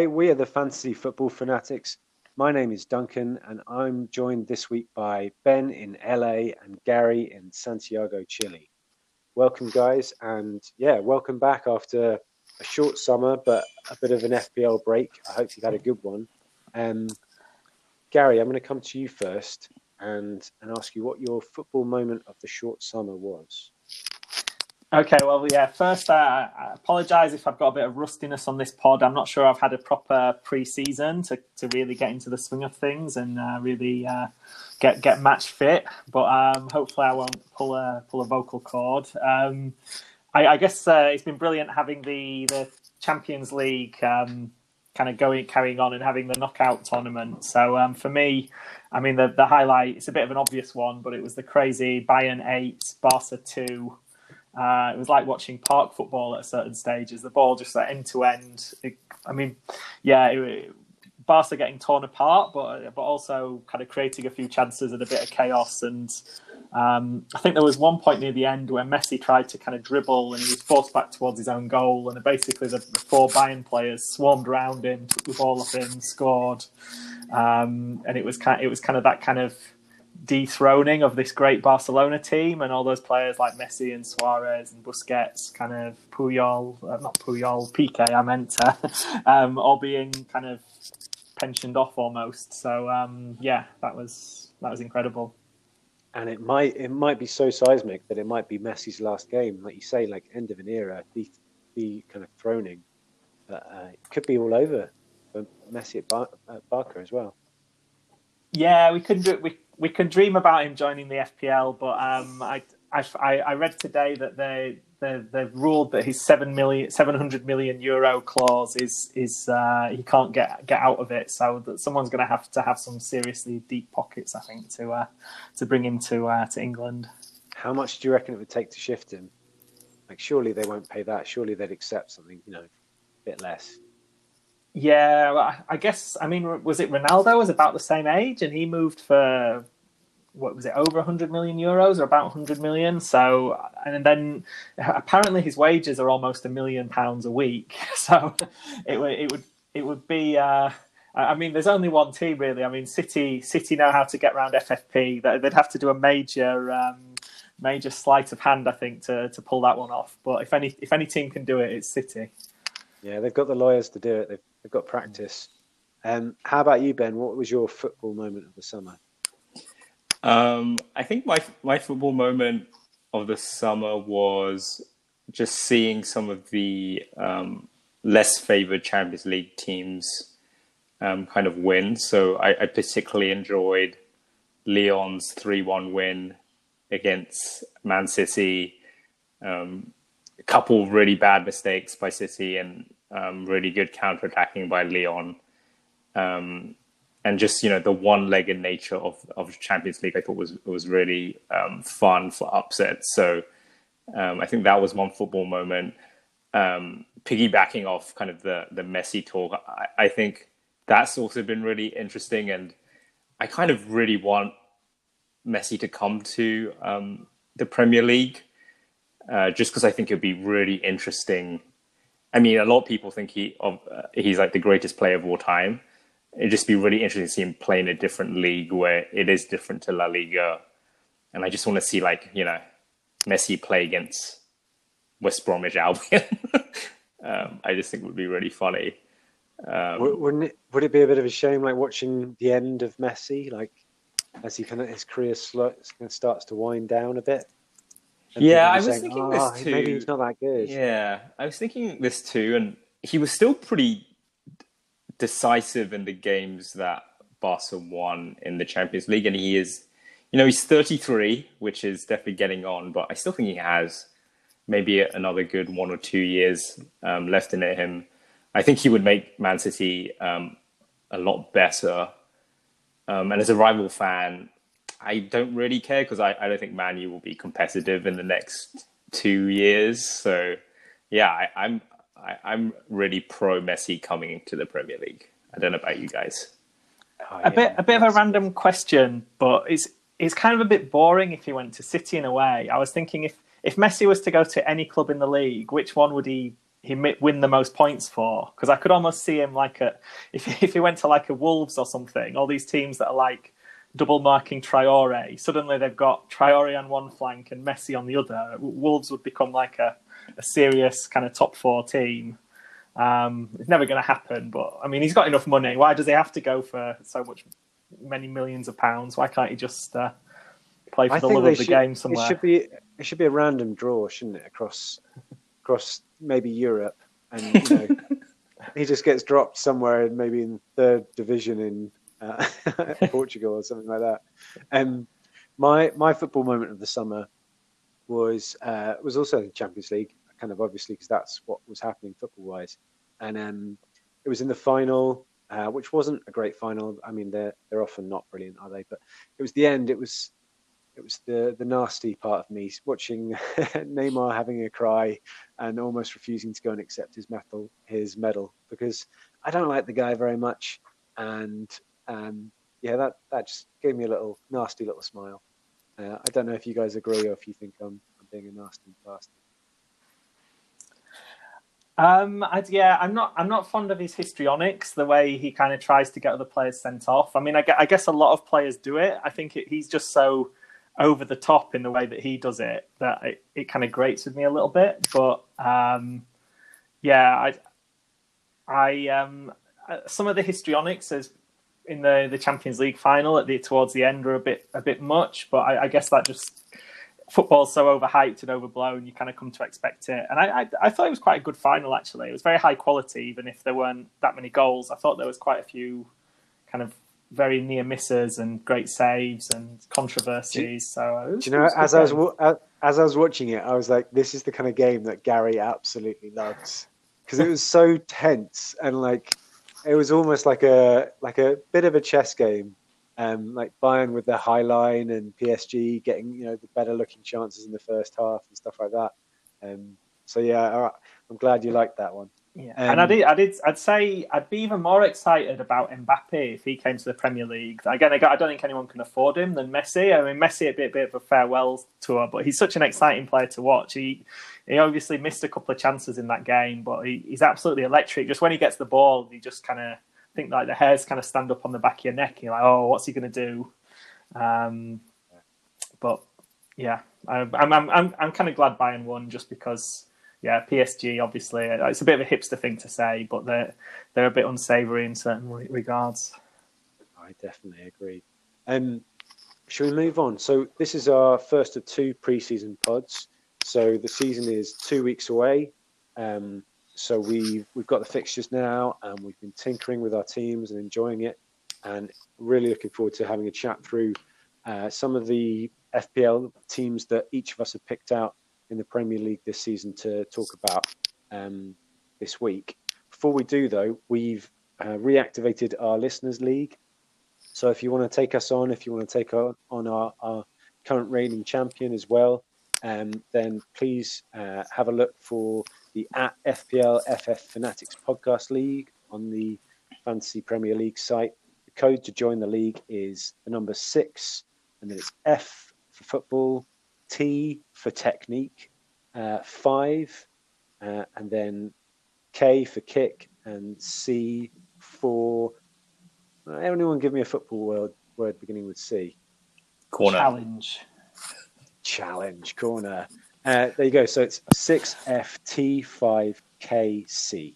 Hi, we are the Fantasy Football Fanatics. My name is Duncan, and I'm joined this week by Ben in LA and Gary in Santiago, Chile. Welcome, guys, and yeah, welcome back after a short summer, but a bit of an FPL break. I hope you've had a good one. Um, Gary, I'm going to come to you first and, and ask you what your football moment of the short summer was. Okay, well, yeah. First, uh, I apologise if I've got a bit of rustiness on this pod. I'm not sure I've had a proper pre-season to, to really get into the swing of things and uh, really uh, get get match fit. But um, hopefully, I won't pull a pull a vocal cord. Um, I, I, guess uh, it's been brilliant having the the Champions League um, kind of going carrying on and having the knockout tournament. So um, for me, I mean, the the highlight it's a bit of an obvious one, but it was the crazy Bayern eight, Barca two. Uh, it was like watching park football at a certain stages. The ball just like end to end. I mean, yeah, it, Barca getting torn apart, but but also kind of creating a few chances and a bit of chaos. And um, I think there was one point near the end where Messi tried to kind of dribble and he was forced back towards his own goal. And basically, the, the four Bayern players swarmed around him, took the ball off him, scored. Um, and it was kind, it was kind of that kind of dethroning of this great Barcelona team and all those players like Messi and Suarez and Busquets, kind of Puyol, uh, not Puyol, Piqué, I meant, uh, um, all being kind of pensioned off almost. So um, yeah, that was that was incredible. And it might it might be so seismic that it might be Messi's last game, like you say, like end of an era, be, be kind of throning. But uh, it could be all over for Messi at, Bar- at as well. Yeah, we could do, we we can dream about him joining the FPL, but um, I, I, I read today that they they they've ruled that his seven million seven hundred million euro clause is is uh, he can't get get out of it. So that someone's going to have to have some seriously deep pockets, I think, to uh, to bring him to uh, to England. How much do you reckon it would take to shift him? Like, surely they won't pay that. Surely they'd accept something, you know, a bit less. Yeah, I guess. I mean, was it Ronaldo was about the same age, and he moved for what was it over 100 million euros or about 100 million so and then apparently his wages are almost a million pounds a week so it would it would it would be uh, I mean, there's only one team really. I mean, City City know how to get around FFP. They'd have to do a major um, major sleight of hand, I think, to, to pull that one off. But if any if any team can do it, it's City. Yeah, they've got the lawyers to do it. They've, they've got practice. Um, how about you, Ben? What was your football moment of the summer? Um, I think my my football moment of the summer was just seeing some of the um, less favored Champions League teams um, kind of win. So I, I particularly enjoyed Lyon's three-one win against Man City. Um, a couple of really bad mistakes by City and um, really good counter-attacking by Lyon, Um, and just you know the one-legged nature of of Champions League, I thought was was really um, fun for upsets. So um, I think that was one football moment. Um, piggybacking off kind of the the Messi talk, I, I, think that's also been really interesting, and I kind of really want Messi to come to um, the Premier League, uh, just because I think it'd be really interesting. I mean, a lot of people think he uh, he's like the greatest player of all time it'd just be really interesting to see him play in a different league where it is different to La Liga. And I just want to see like, you know, Messi play against West Bromwich Albion. um, I just think would be really funny. Um, Wouldn't it? Would it be a bit of a shame, like watching the end of Messi, like as he kind of his career starts to wind down a bit? Yeah, I was saying, thinking oh, this too. Maybe he's not that good. Yeah, I was thinking this too, and he was still pretty decisive in the games that Barca won in the Champions League, and he is, you know, he's 33, which is definitely getting on, but I still think he has maybe another good one or two years um, left in him. I think he would make Man City um, a lot better. Um, and as a rival fan, I don't really care because I, I don't think Man U will be competitive in the next two years. So, yeah, I, I'm I, am really pro Messi coming into the Premier League. I don't know about you guys. Oh, yeah. A bit, a bit of a random question, but it's it's kind of a bit boring if he went to City in a way. I was thinking if if Messi was to go to any club in the league, which one would he he win the most points for because I could almost see him like a if if he went to like a Wolves or something, all these teams that are like double marking Traoré. Suddenly they've got Traoré on one flank and Messi on the other. Wolves would become like a, a serious kind of top four team. Um, it's never going to happen, but I mean, he's got enough money. Why does he have to go for so much, many millions of pounds? Why can't he just uh, play for I the love of the should, game somewhere? It should be it should be a random draw, shouldn't it, across across maybe Europe, and you know, he just gets dropped somewhere, maybe in third division in uh, Portugal or something like that. And my my football moment of the summer was uh, was also the Champions League, kind of obviously because that's what was happening football wise, and um, it was in the final. Uh, which wasn't a great final. I mean, they're they're often not brilliant, are they? But it was the end. It was it was the the nasty part of me watching Neymar having a cry and almost refusing to go and accept his medal his medal because I don't like the guy very much and um, yeah that that just gave me a little nasty little smile. Uh, I don't know if you guys agree or if you think I'm, I'm being a nasty bastard. Um, I, yeah, I'm not. I'm not fond of his histrionics. The way he kind of tries to get other players sent off. I mean, I, I guess a lot of players do it. I think it, he's just so over the top in the way that he does it that it, it kind of grates with me a little bit. But um, yeah, I, I um, uh, some of the histrionics as in the, the Champions League final at the towards the end are a bit a bit much. But I, I guess that just football's so overhyped and overblown, you kind of come to expect it. And I, I, I, thought it was quite a good final, actually. It was very high quality, even if there weren't that many goals. I thought there was quite a few kind of very near misses and great saves and controversies. So, was, do you know, as I was as I was watching it, I was like, "This is the kind of game that Gary absolutely loves," because it was so tense and like it was almost like a like a bit of a chess game. Um, like Bayern with their high line and PSG getting you know the better looking chances in the first half and stuff like that. Um, so yeah, I'm glad you liked that one. Yeah, um, and I did, I did, I'd say I'd be even more excited about Mbappe if he came to the Premier League. Again, I don't think anyone can afford him than Messi. I mean, Messi a bit, bit of a farewell tour, but he's such an exciting player to watch. He, he obviously missed a couple of chances in that game, but he, he's absolutely electric. Just when he gets the ball, you just kind of think like the hairs kind of stand up on the back of your neck. You're like, oh, what's he going to do? Um, but yeah, I'm, I'm, I'm, I'm kind of glad Bayern won just because yeah, PSG obviously it's a bit of a hipster thing to say, but they're they're a bit unsavoury in certain regards. I definitely agree. Um, shall we move on? So this is our first of two preseason pods. So the season is two weeks away. Um, so we've we've got the fixtures now, and we've been tinkering with our teams and enjoying it, and really looking forward to having a chat through uh, some of the FPL teams that each of us have picked out in the Premier League this season to talk about um, this week. Before we do, though, we've uh, reactivated our Listeners League. So if you want to take us on, if you want to take on, our, our current reigning champion as well, um, then please uh, have a look for the at FPL FF Fanatics Podcast League on the Fantasy Premier League site. The code to join the league is the number six, and then it's F for football, T for technique, uh, five, uh, and then K for kick, and C for. Uh, anyone give me a football word, word beginning with C? Corner. Challenge. Challenge, corner. Uh, there you go. So it's 6FT5KC.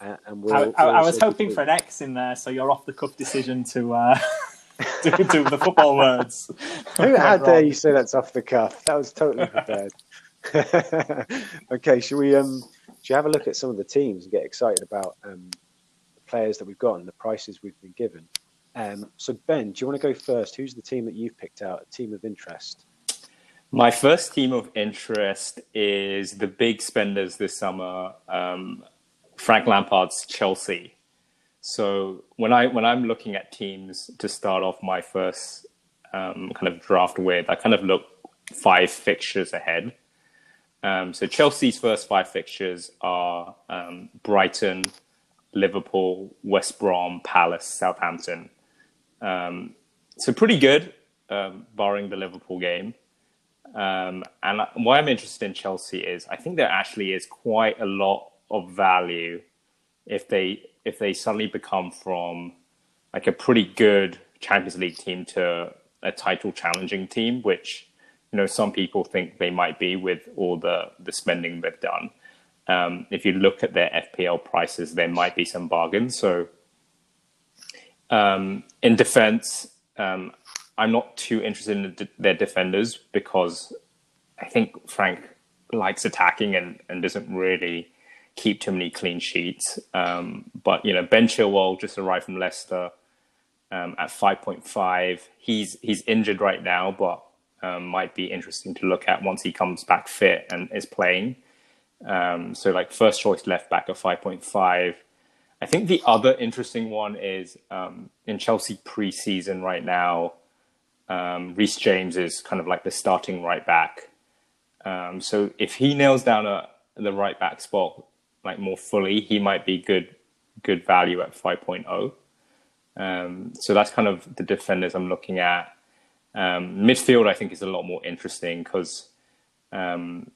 Uh, and we'll, I, I, I was hoping for an X in there, so you're off the cuff decision to. Uh... do, do the football words. Who, how dare you say that's off the cuff? That was totally prepared. okay, should we um should you have a look at some of the teams and get excited about um, the players that we've got and the prices we've been given? Um, so Ben, do you want to go first? Who's the team that you've picked out? A team of interest. My first team of interest is the big spenders this summer. Um, Frank Lampard's Chelsea. So when I when I'm looking at teams to start off my first um, kind of draft with, I kind of look five fixtures ahead. Um, so Chelsea's first five fixtures are um, Brighton, Liverpool, West Brom, Palace, Southampton. Um, so pretty good, um, barring the Liverpool game. Um, and why I'm interested in Chelsea is I think there actually is quite a lot of value if they if they suddenly become from like a pretty good Champions League team to a title challenging team, which you know some people think they might be with all the the spending they've done. Um, if you look at their FPL prices, there might be some bargains. So um, in defense, um, I'm not too interested in de- their defenders because I think Frank likes attacking and, and doesn't really keep too many clean sheets. Um, but you know, Ben Chilwell just arrived from Leicester um, at 5.5. He's he's injured right now, but um, might be interesting to look at once he comes back fit and is playing. Um, so like first choice left back at 5.5. I think the other interesting one is um, in Chelsea preseason right now. Um, Reece James is kind of like the starting right back. Um, so if he nails down a, the right back spot like more fully, he might be good good value at 5.0. Um, so that's kind of the defenders I'm looking at. Um, midfield, I think, is a lot more interesting because um,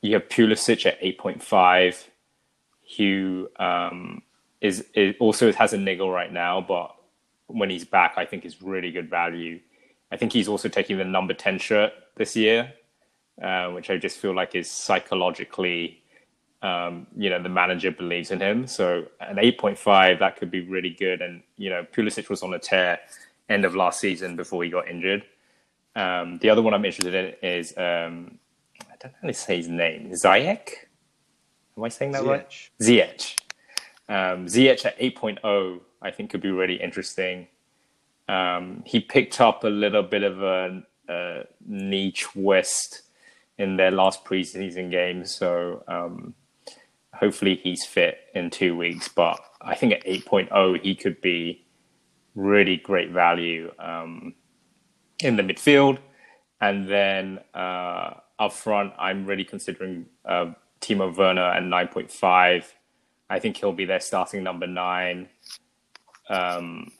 you have Pulisic at 8.5, who um, is, is, also has a niggle right now, but when he's back, I think is really good value. I think he's also taking the number 10 shirt this year, uh, which I just feel like is psychologically, um, you know, the manager believes in him. So an 8.5, that could be really good. And, you know, Pulisic was on a tear end of last season before he got injured. Um, the other one I'm interested in is um, I don't know how to say his name. Ziyech? Am I saying that Ziyech. right? Ziyech. Um, Ziyech at 8.0, I think could be really interesting. Um, he picked up a little bit of a, a knee twist in their last preseason game, so um, hopefully he's fit in two weeks. But I think at 8.0, he could be really great value um, in the midfield. And then uh, up front, I'm really considering uh, Timo Werner at 9.5. I think he'll be their starting number nine. Um,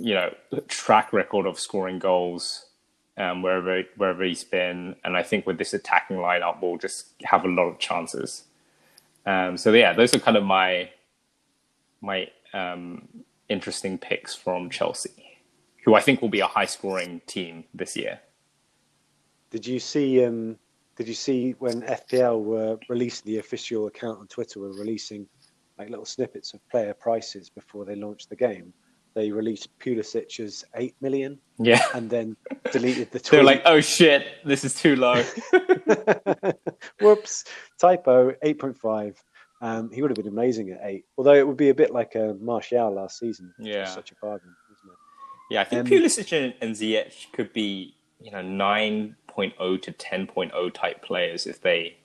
you know, track record of scoring goals um, wherever wherever he's been, and I think with this attacking lineup, we'll just have a lot of chances. Um, so yeah, those are kind of my my um, interesting picks from Chelsea, who I think will be a high scoring team this year. Did you see? Um, did you see when FPL were releasing the official account on Twitter were releasing like little snippets of player prices before they launched the game? They released Pulisic as eight million, yeah, and then deleted the. Tweet. They're like, "Oh shit, this is too low." Whoops, typo. Eight point five. Um, he would have been amazing at eight, although it would be a bit like a Martial last season. Yeah, such a bargain, isn't it? Yeah, I think um, Pulisic and, and Ziyech could be you know 9.0 to 10.0 type players if they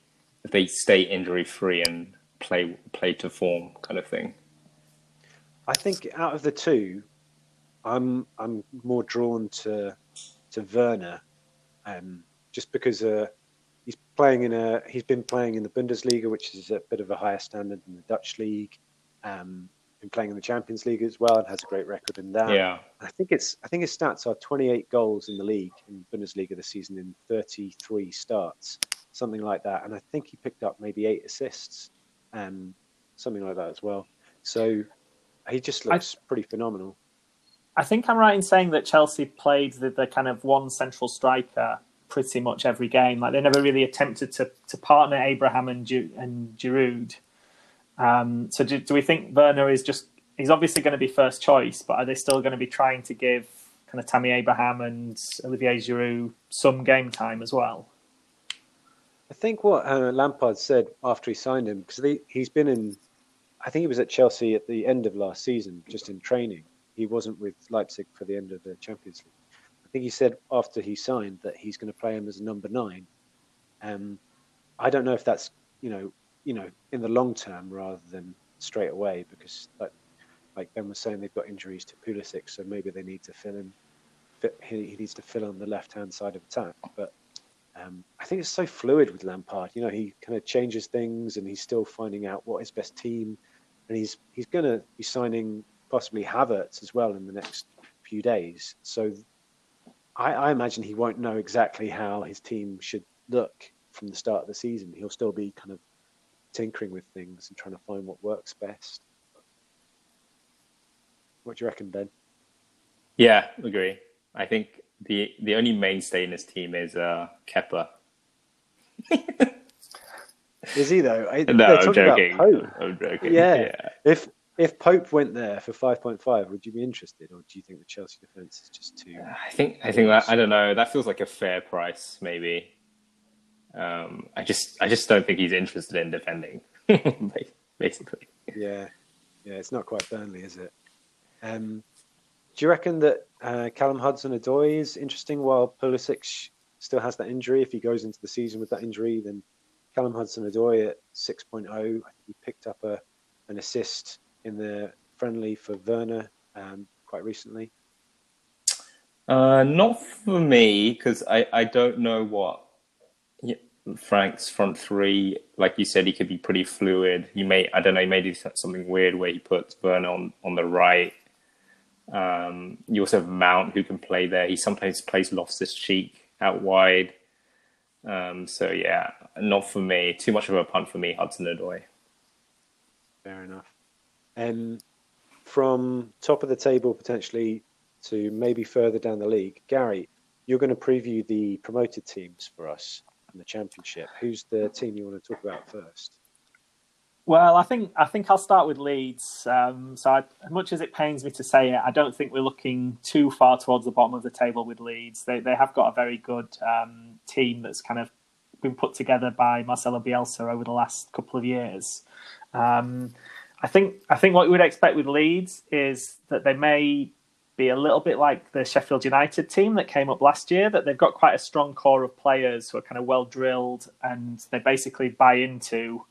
if they stay injury free and play play to form kind of thing. I think out of the two, I'm I'm more drawn to to Werner, um, just because uh, he's playing in a he's been playing in the Bundesliga, which is a bit of a higher standard than the Dutch league. Um, been playing in the Champions League as well and has a great record in that. Yeah. I think it's I think his stats are 28 goals in the league in Bundesliga this season in 33 starts, something like that. And I think he picked up maybe eight assists, um, something like that as well. So he just looks I, pretty phenomenal. I think I'm right in saying that Chelsea played the, the kind of one central striker pretty much every game. Like they never really attempted to to partner Abraham and Ju- and Giroud um, so do, do we think Werner is just he's obviously going to be first choice, but are they still going to be trying to give kind of Tammy Abraham and Olivier Giroud some game time as well? I think what uh, Lampard said after he signed him, because he's been in, I think he was at Chelsea at the end of last season, just in training. He wasn't with Leipzig for the end of the Champions League. I think he said after he signed that he's going to play him as number nine. Um, I don't know if that's you know you know, in the long term rather than straight away, because like like Ben was saying, they've got injuries to Pulisic, so maybe they need to fill in. He, he needs to fill on the left hand side of attack, but um, I think it's so fluid with Lampard. You know, he kind of changes things, and he's still finding out what his best team, and he's he's going to be signing possibly Havertz as well in the next few days. So I, I imagine he won't know exactly how his team should look from the start of the season. He'll still be kind of tinkering with things and trying to find what works best. What do you reckon, Ben? Yeah, agree. I think the the only mainstay in this team is uh, Kepa. is he though? I, no, I'm joking. I'm joking. Yeah. yeah. If if Pope went there for five point five, would you be interested, or do you think the Chelsea defense is just too? I think I think that I don't know. That feels like a fair price, maybe. Um, I just I just don't think he's interested in defending, basically. Yeah, yeah, it's not quite Burnley, is it? Um, do you reckon that uh, Callum Hudson-Odoi is interesting while Pulisic still has that injury? If he goes into the season with that injury, then Callum Hudson-Odoi at 6.0, I think he picked up a an assist in the friendly for Werner um, quite recently. Uh, not for me because I, I don't know what Frank's front three, like you said, he could be pretty fluid. He may, I don't know, he may do something weird where he puts Werner on, on the right um, you also have Mount who can play there. He sometimes plays Loftus Cheek out wide. Um, so yeah, not for me. Too much of a punt for me, Hudson Odoi. Fair enough. Um, from top of the table potentially to maybe further down the league, Gary, you're going to preview the promoted teams for us in the championship. Who's the team you want to talk about first? Well, I think I think I'll start with Leeds. Um, so, I, as much as it pains me to say it, I don't think we're looking too far towards the bottom of the table with Leeds. They they have got a very good um, team that's kind of been put together by Marcelo Bielsa over the last couple of years. Um, I think I think what we would expect with Leeds is that they may be a little bit like the Sheffield United team that came up last year. That they've got quite a strong core of players who are kind of well drilled and they basically buy into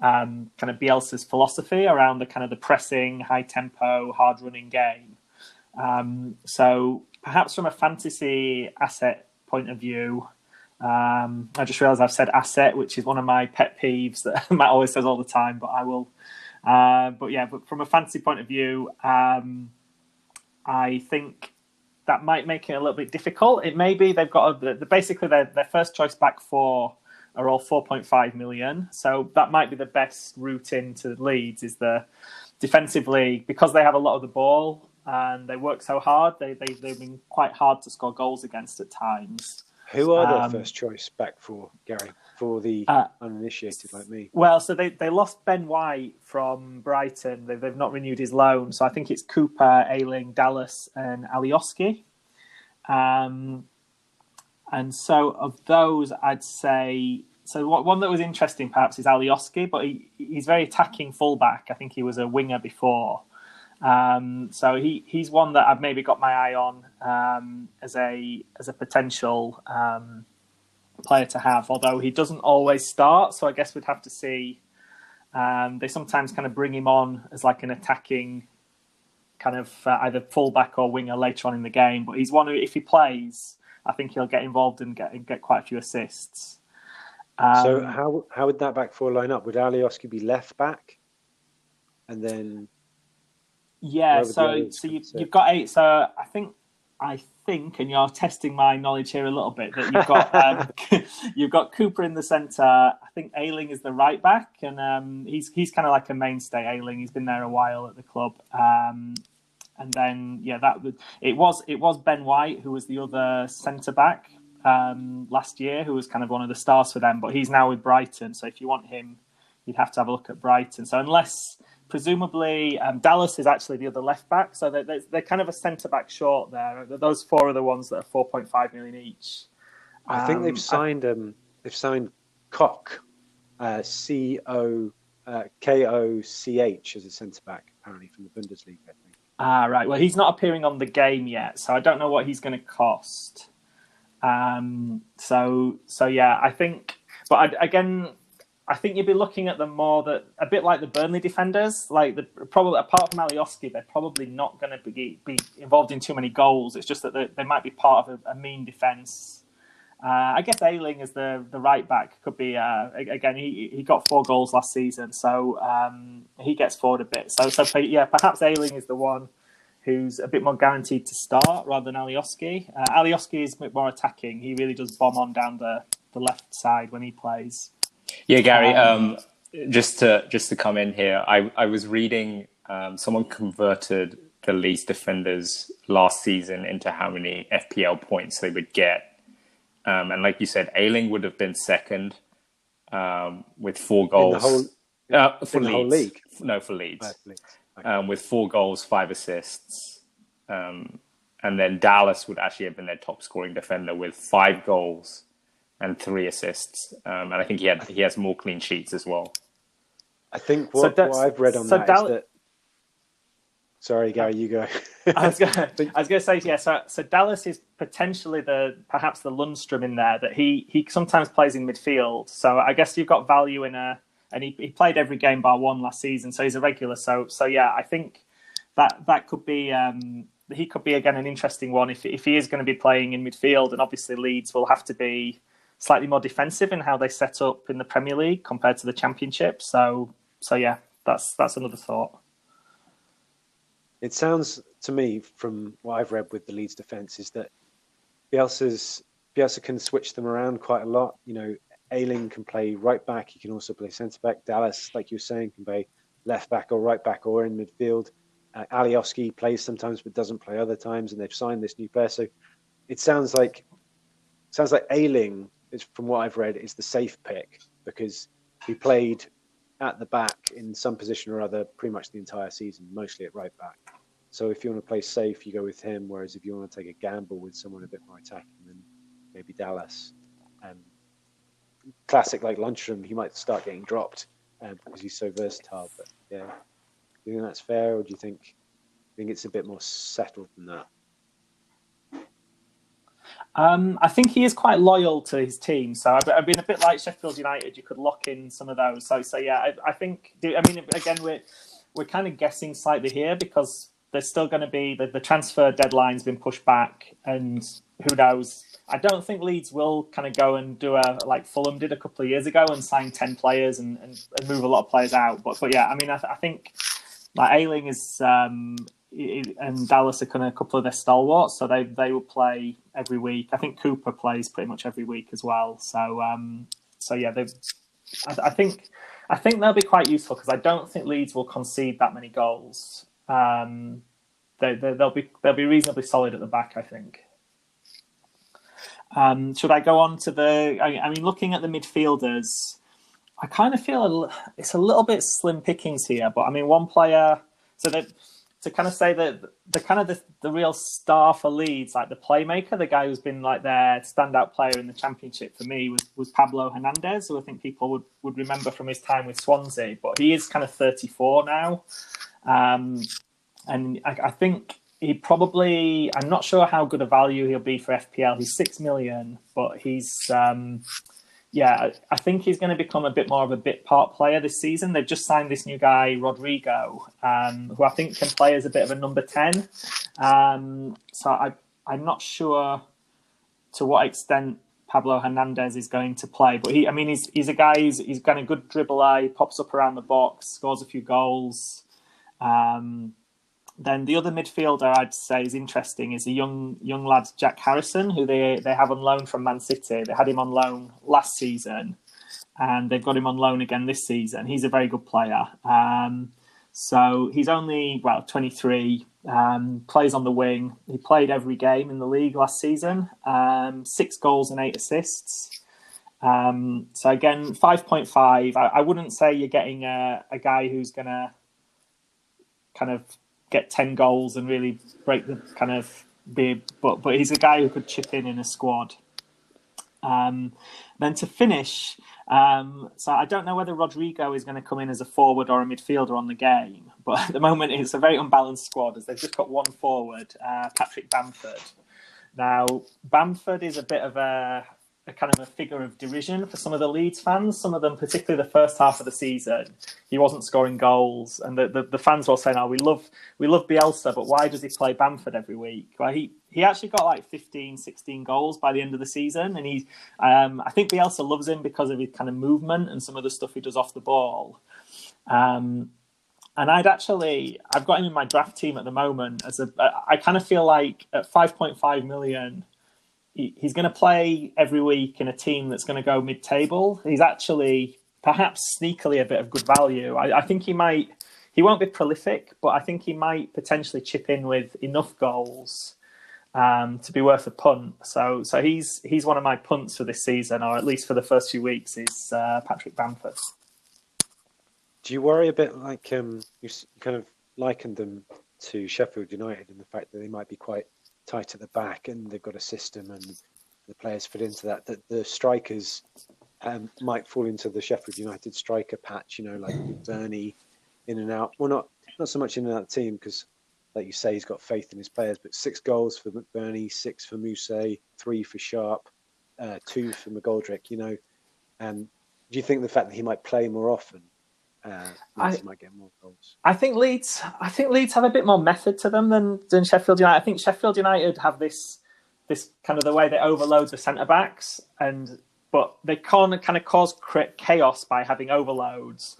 um, kind of Bielsa's philosophy around the kind of the pressing, high tempo, hard running game. Um, so perhaps from a fantasy asset point of view, um, I just realised I've said asset, which is one of my pet peeves that Matt always says all the time, but I will. Uh, but yeah, but from a fantasy point of view, um, I think that might make it a little bit difficult. It may be they've got a, basically their, their first choice back four are all 4.5 million. So that might be the best route into Leeds is the defensively because they have a lot of the ball and they work so hard. They, they they've been quite hard to score goals against at times. Who are their um, first choice back for Gary for the uh, uninitiated like me? Well, so they, they lost Ben White from Brighton. They, they've not renewed his loan, so I think it's Cooper, Ayling, Dallas, and Alioski. Um, and so of those, I'd say so. One that was interesting, perhaps, is Alioski, but he, he's very attacking fullback. I think he was a winger before. Um, so he, he's one that I've maybe got my eye on um, as a as a potential um, player to have. Although he doesn't always start, so I guess we'd have to see. Um, they sometimes kind of bring him on as like an attacking kind of uh, either fullback or winger later on in the game. But he's one who, if he plays, I think he'll get involved and get get quite a few assists. Um, so how how would that back four line up? Would Alioski be left back, and then? Yeah, so so you, you've got eight. So I think I think, and you're testing my knowledge here a little bit, that you've got um, you've got Cooper in the centre. I think Ayling is the right back, and um, he's he's kind of like a mainstay. Ayling, he's been there a while at the club. Um, and then yeah, that would it was it was Ben White who was the other centre back um, last year, who was kind of one of the stars for them, but he's now with Brighton. So if you want him, you'd have to have a look at Brighton. So unless presumably um, Dallas is actually the other left back, so they're, they're kind of a centre back short there. Those four are the ones that are four point five million each. I think they've um, signed um, they've signed Koch, uh, C O uh, K O C H as a centre back apparently from the Bundesliga. I think. Ah, right. Well, he's not appearing on the game yet, so I don't know what he's going to cost. Um, so, so yeah, I think, but I, again, I think you'd be looking at them more that a bit like the Burnley defenders, like the probably apart from Alioski, they're probably not going to be, be involved in too many goals. It's just that they, might be part of a, a mean defense uh, I guess Ayling as the the right back could be uh, again. He he got four goals last season, so um, he gets forward a bit. So so yeah, perhaps Ayling is the one who's a bit more guaranteed to start rather than Alioski. Uh, Alioski is a bit more attacking. He really does bomb on down the the left side when he plays. Yeah, Gary. Um, um, just to just to come in here, I I was reading um, someone converted the Leeds defenders last season into how many FPL points they would get, um, and like you said, Ayling would have been second um, with four goals. whole- uh, for in the whole Leeds. league? No, for Leeds. Actually. Okay. Um, with four goals, five assists. Um, and then Dallas would actually have been their top scoring defender with five goals and three assists. Um, and I think he had he has more clean sheets as well. I think what, that's- what I've read on so that is Dal- that. Sorry, Gary, you go. I was going to, I was going to say, yeah. So, so Dallas is potentially the perhaps the Lundstram in there that he he sometimes plays in midfield. So I guess you've got value in a, and he, he played every game bar one last season, so he's a regular. So so yeah, I think that that could be um, he could be again an interesting one if if he is going to be playing in midfield, and obviously Leeds will have to be slightly more defensive in how they set up in the Premier League compared to the Championship. So so yeah, that's that's another thought. It sounds to me, from what I've read with the Leeds defence, is that Bielsa's Bielsa can switch them around quite a lot. You know, Ayling can play right back. He can also play centre back. Dallas, like you were saying, can play left back or right back or in midfield. Uh, Alioski plays sometimes but doesn't play other times, and they've signed this new player. So it sounds like sounds like Ayling is, from what I've read, is the safe pick because he played at the back in some position or other pretty much the entire season, mostly at right back. So if you want to play safe, you go with him. Whereas if you want to take a gamble with someone a bit more attacking, then maybe Dallas. Um, classic like Lundstram, he might start getting dropped um, because he's so versatile. But yeah, do you think that's fair, or do you think think it's a bit more settled than that? Um, I think he is quite loyal to his team, so I've, I've been a bit like Sheffield United. You could lock in some of those. So, so yeah, I, I think. I mean, again, we're we're kind of guessing slightly here because there's still going to be the, the transfer deadline's been pushed back, and who knows? I don't think Leeds will kind of go and do a like Fulham did a couple of years ago and sign ten players and, and, and move a lot of players out. But but yeah, I mean, I, I think like Ayling is um, and Dallas are kind of a couple of their stalwarts, so they they will play every week. I think Cooper plays pretty much every week as well. So um, so yeah, they I, I think I think they'll be quite useful because I don't think Leeds will concede that many goals. Um, they, they they'll be they'll be reasonably solid at the back, I think. Um, should I go on to the? I, I mean, looking at the midfielders, I kind of feel a, it's a little bit slim pickings here. But I mean, one player. So that to kind of say that the kind of the, the real star for Leeds, like the playmaker, the guy who's been like their standout player in the championship for me was, was Pablo Hernandez, who I think people would, would remember from his time with Swansea. But he is kind of 34 now. Um, and I, I think he probably, I'm not sure how good a value he'll be for FPL. He's 6 million, but he's, um, yeah, I- think he's going to become a bit more of a bit part player this season. They've just signed this new guy, Rodrigo, um, who I think can play as a bit of a number 10. Um, so I, I'm not sure to what extent Pablo Hernandez is going to play, but he, I mean, he's, he's a guy, he's, he's got a good dribble he pops up around the box, scores a few goals. Um, then the other midfielder I'd say is interesting is a young young lad Jack Harrison, who they they have on loan from Man City. They had him on loan last season, and they've got him on loan again this season. He's a very good player. Um, so he's only well 23, um, plays on the wing. He played every game in the league last season. Um, six goals and eight assists. Um, so again, five point five. I, I wouldn't say you're getting a, a guy who's gonna kind of get 10 goals and really break the kind of be but but he's a guy who could chip in in a squad. Um, then to finish um, so I don't know whether Rodrigo is going to come in as a forward or a midfielder on the game but at the moment it's a very unbalanced squad as they've just got one forward uh, Patrick Bamford. Now Bamford is a bit of a a kind of a figure of derision for some of the Leeds fans. Some of them, particularly the first half of the season, he wasn't scoring goals, and the, the, the fans were saying, "Oh, we love we love Bielsa, but why does he play Bamford every week?" Well, he he actually got like 15, 16 goals by the end of the season, and he um, I think Bielsa loves him because of his kind of movement and some of the stuff he does off the ball. Um, and I'd actually I've got him in my draft team at the moment as a I kind of feel like at five point five million he- he's going to play every week in a team that's going to go mid-table. He's actually perhaps sneakily a bit of good value. I, I think he might. He won't be prolific, but I think he might potentially chip in with enough goals um, to be worth a punt. So, so he's he's one of my punts for this season, or at least for the first few weeks, is uh, Patrick Bamford. Do you worry a bit like um, you kind of likened them to Sheffield United in the fact that they might be quite tight at the back and they've got a system and the players fit into that. That the strikers um, might fall into the Sheffield United striker patch, you know, like Bernie in and out. Well, not not so much in and out team because, like you say, he's got faith in his players. But six goals for McBurnie, six for Mousset, three for Sharp, uh, two for McGoldrick. You know, and do you think the fact that he might play more often uh, I, might get more goals. I think Leeds. I think Leeds have a bit more method to them than than Sheffield United. I think Sheffield United have this this kind of the way they overload the centre backs, and but they can't kind of cause chaos by having overloads.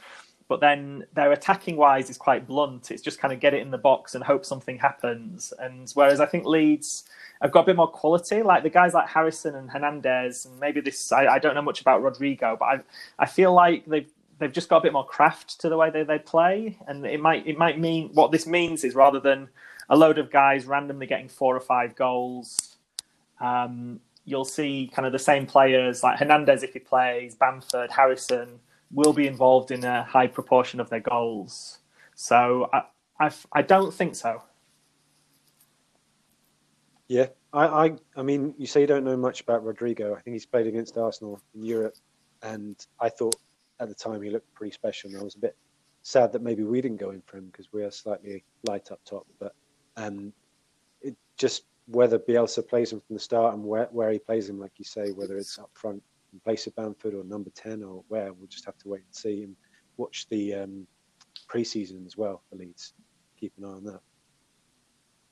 But then their attacking wise is quite blunt. It's just kind of get it in the box and hope something happens. And whereas I think Leeds have got a bit more quality, like the guys like Harrison and Hernandez, and maybe this I, I don't know much about Rodrigo, but I I feel like they've they've just got a bit more craft to the way they, they play, and it might it might mean what this means is rather than a load of guys randomly getting four or five goals, um, you'll see kind of the same players like Hernandez if he plays, Bamford, Harrison will be involved in a high proportion of their goals. So I I, I don't think so. Yeah, I, I I mean, you say you don't know much about Rodrigo. I think he's played against Arsenal in Europe, and I thought at the time he looked pretty special. And I was a bit sad that maybe we didn't go in for him because we are slightly light up top. But um, it just whether Bielsa plays him from the start and where, where he plays him, like you say, whether it's up front in place of Bamford or number 10 or where, we'll just have to wait and see and watch the um, pre-season as well for Leeds. Keep an eye on that.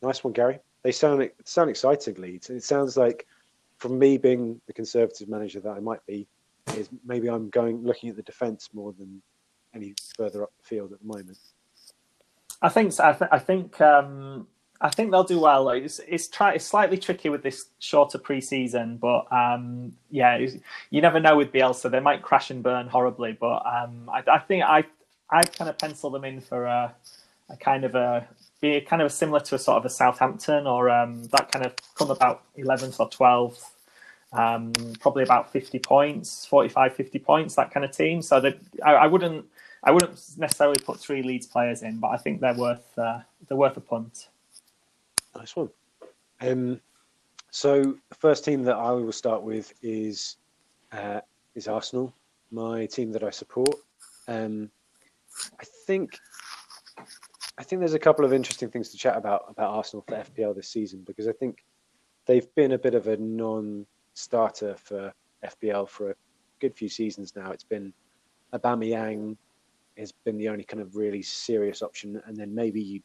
Nice one, Gary. They sound sound exciting, Leeds. It sounds like, from me being the conservative manager that I might be, is maybe I'm going looking at the defence more than any further up the field at the moment. I think so. I, th- I think um, I think they'll do well. It's it's, try, it's slightly tricky with this shorter preseason, but um, yeah, you never know with Bielsa. They might crash and burn horribly, but um, I, I, think I I kind of pencil them in for a, a, kind of a be kind of similar to a sort of a Southampton or um, that kind of come about eleventh or twelfth um, probably about 50 points, 45, 50 points, that kind of team. So that I, I, wouldn't I wouldn't necessarily put three Leeds players in, but I think they're worth uh, they're worth a punt. Nice one. Um, so the first team that I will start with is uh, is Arsenal, my team that I support. Um, I think I think there's a couple of interesting things to chat about about Arsenal for FPL this season because I think they've been a bit of a non starter for FPL for a good few seasons now. It's been Aubameyang has been the only kind of really serious option, and then maybe you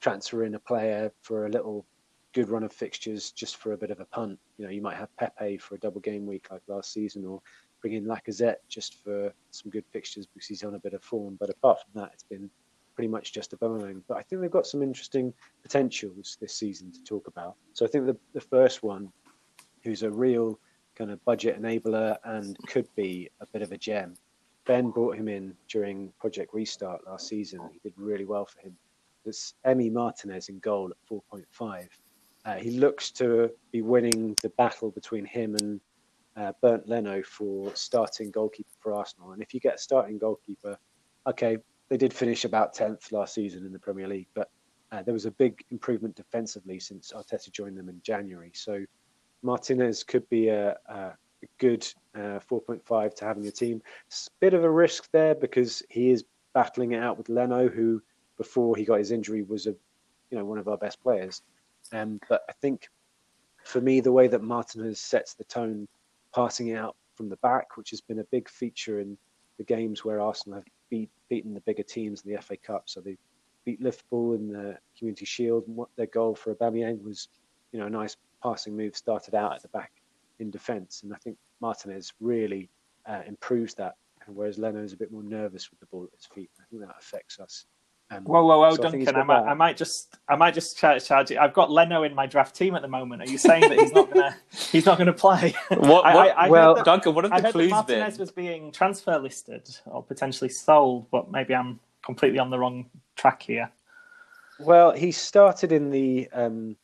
transfer in a player for a little good run of fixtures just for a bit of a punt. You know, you might have Pepe for a double game week like last season, or bring in Lacazette just for some good fixtures because he's on a bit of form. But apart from that, it's been pretty much just Aubameyang. But I think they've got some interesting potentials this season to talk about. So I think the, the first one who's a real kind of budget enabler and could be a bit of a gem. Ben brought him in during Project Restart last season. He did really well for him. There's Emi Martinez in goal at 4.5. Uh, he looks to be winning the battle between him and uh, Bernd Leno for starting goalkeeper for Arsenal. And if you get a starting goalkeeper, okay, they did finish about 10th last season in the Premier League, but uh, there was a big improvement defensively since Arteta joined them in January. So Martinez could be a, a good uh, 4.5 to have in your team. It's a bit of a risk there because he is battling it out with Leno, who before he got his injury was a you know one of our best players. Um, but I think for me, the way that Martinez sets the tone, passing it out from the back, which has been a big feature in the games where Arsenal have beat, beaten the bigger teams in the FA Cup. So they beat Liverpool in the Community Shield, and what their goal for Aubameyang was, you know, a nice passing move started out at the back in defence, and I think Martinez really uh, improves that. And whereas Leno is a bit more nervous with the ball at his feet, I think that affects us Um, whoa, whoa, whoa, so Duncan! I, I might, I might just, I might just charge, charge it. I've got Leno in my draft team at the moment. Are you saying that he's not gonna, he's not gonna play? What? what I, well, that, Duncan, what have the clues Martinez been? was being transfer listed or potentially sold, but maybe I'm completely on the wrong track here. Well, he started in the um,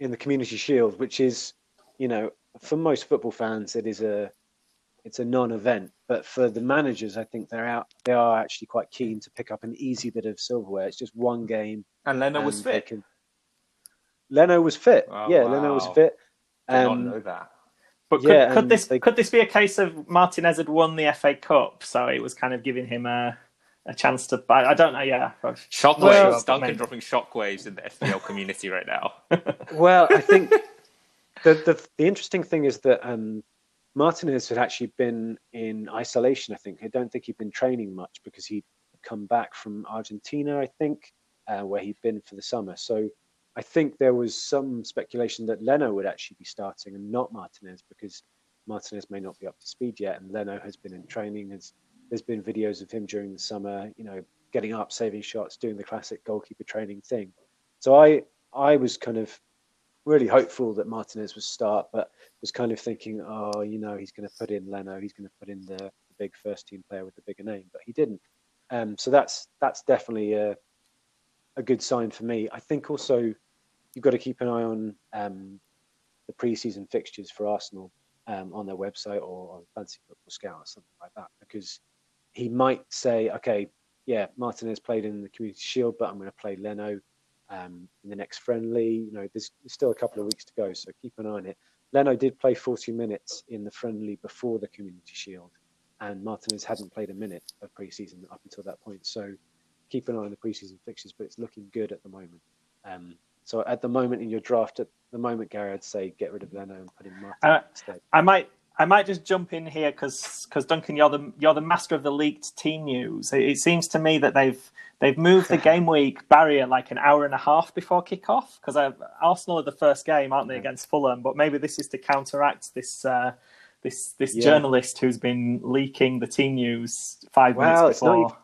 in the Community Shield, which is, you know, for most football fans, it is a it's a non-event. But for the managers, I think they're out. They are actually quite keen to pick up an easy bit of silverware. It's just one game. And Leno was fit. Can... Leno was fit. Oh, yeah, wow. Leno was fit. I um, not know that. But could, yeah, could this they... could this be a case of Martinez had won the FA Cup, so it was kind of giving him a a chance to buy? I don't know. Yeah, shockwaves. Well, Duncan dropping shockwaves in the FPL community right now. well, I think the, the the interesting thing is that um, Martinez had actually been in isolation. I think I don't think he'd been training much because he'd come back from Argentina. I think uh, where he'd been for the summer. So I think there was some speculation that Leno would actually be starting and not Martinez because Martinez may not be up to speed yet, and Leno has been in training. Has there's been videos of him during the summer, you know, getting up, saving shots, doing the classic goalkeeper training thing. So I I was kind of really hopeful that Martinez would start, but was kind of thinking, oh, you know, he's going to put in Leno, he's going to put in the, the, big first team player with the bigger name, but he didn't. Um, so that's that's definitely a a good sign for me. I think also you've got to keep an eye on um, the preseason fixtures for Arsenal um, on their website or on Fantasy Football Scout or something like that, because he might say, okay, yeah, Martinez played in the Community Shield, but I'm going to play Leno um, in the next friendly. You know, there's, still a couple of weeks to go, so keep an eye on it. Leno did play 40 minutes in the friendly before the Community Shield, and Martinez hadn't played a minute of preseason up until that point. So keep an eye on the preseason fixtures, but it's looking good at the moment. Um, so at the moment in your draft, at the moment, Gary, I'd say get rid of Leno and put in Martinez uh, instead. I might I might just jump in here because Duncan, you're the you're the master of the leaked team news. It, it seems to me that they've they've moved the game week barrier like an hour and a half before kickoff because Arsenal are the first game, aren't they, against Fulham? But maybe this is to counteract this uh, this this yeah. journalist who's been leaking the team news five well, minutes before. Not,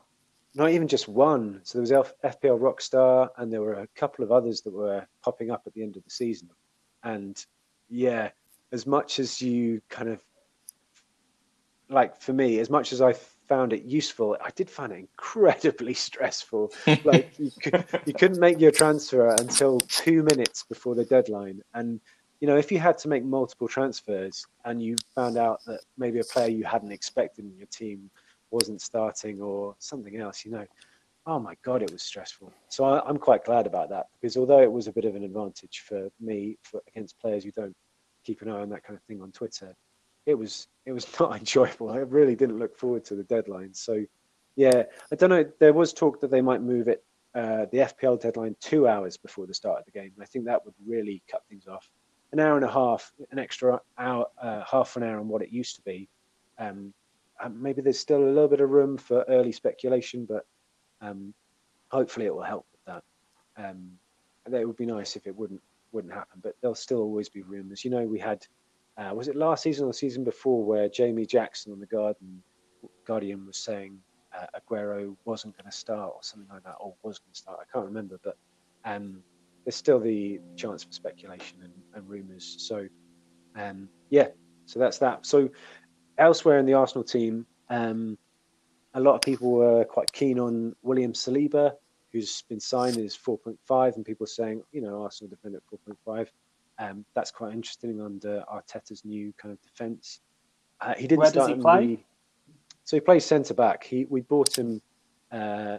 not even just one. So there was FPL Rockstar, and there were a couple of others that were popping up at the end of the season. And yeah, as much as you kind of like for me, as much as I found it useful, I did find it incredibly stressful. like you, could, you couldn't make your transfer until two minutes before the deadline, and you know if you had to make multiple transfers and you found out that maybe a player you hadn't expected in your team wasn't starting or something else, you know, oh my god, it was stressful. So I, am quite glad about that because although it was a bit of an advantage for me for, against players who don't keep an eye on that kind of thing on Twitter, it was it was not enjoyable. I really didn't look forward to the deadline. So, yeah, I don't know. There was talk that they might move it uh, the FPL deadline two hours before the start of the game. I think that would really cut things off. An hour and a half, an extra hour, uh, half an hour on what it used to be. Um, maybe there's still a little bit of room for early speculation, but um, hopefully it will help with that. Um, it would be nice if it wouldn't wouldn't happen, but there'll still always be rumours. You know, we had uh, was it last season or the season before where Jamie Jackson on the Guardian Guardian was saying uh, Aguero wasn't going to start or something like that, or was going to start. I can't remember, but um, there's still the chance for speculation and, and rumours. So um, yeah, so that's that. So elsewhere in the Arsenal team, um, a lot of people were quite keen on William Saliba who's been signed is 4.5, and people are saying, you know, Arsenal defend at 4.5. Um, that's quite interesting under Arteta's new kind of defence. Uh, he didn't Where start does he play? The, so he plays centre back. He we bought him uh,